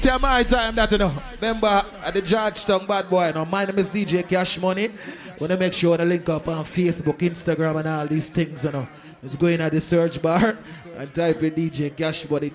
Me my time that you know. Remember at the Georgetown bad boy. Now my name is DJ Cash Money. Wanna make sure to link up on Facebook, Instagram, and all these things. You know, just go in at the search bar and type in DJ Cash Money.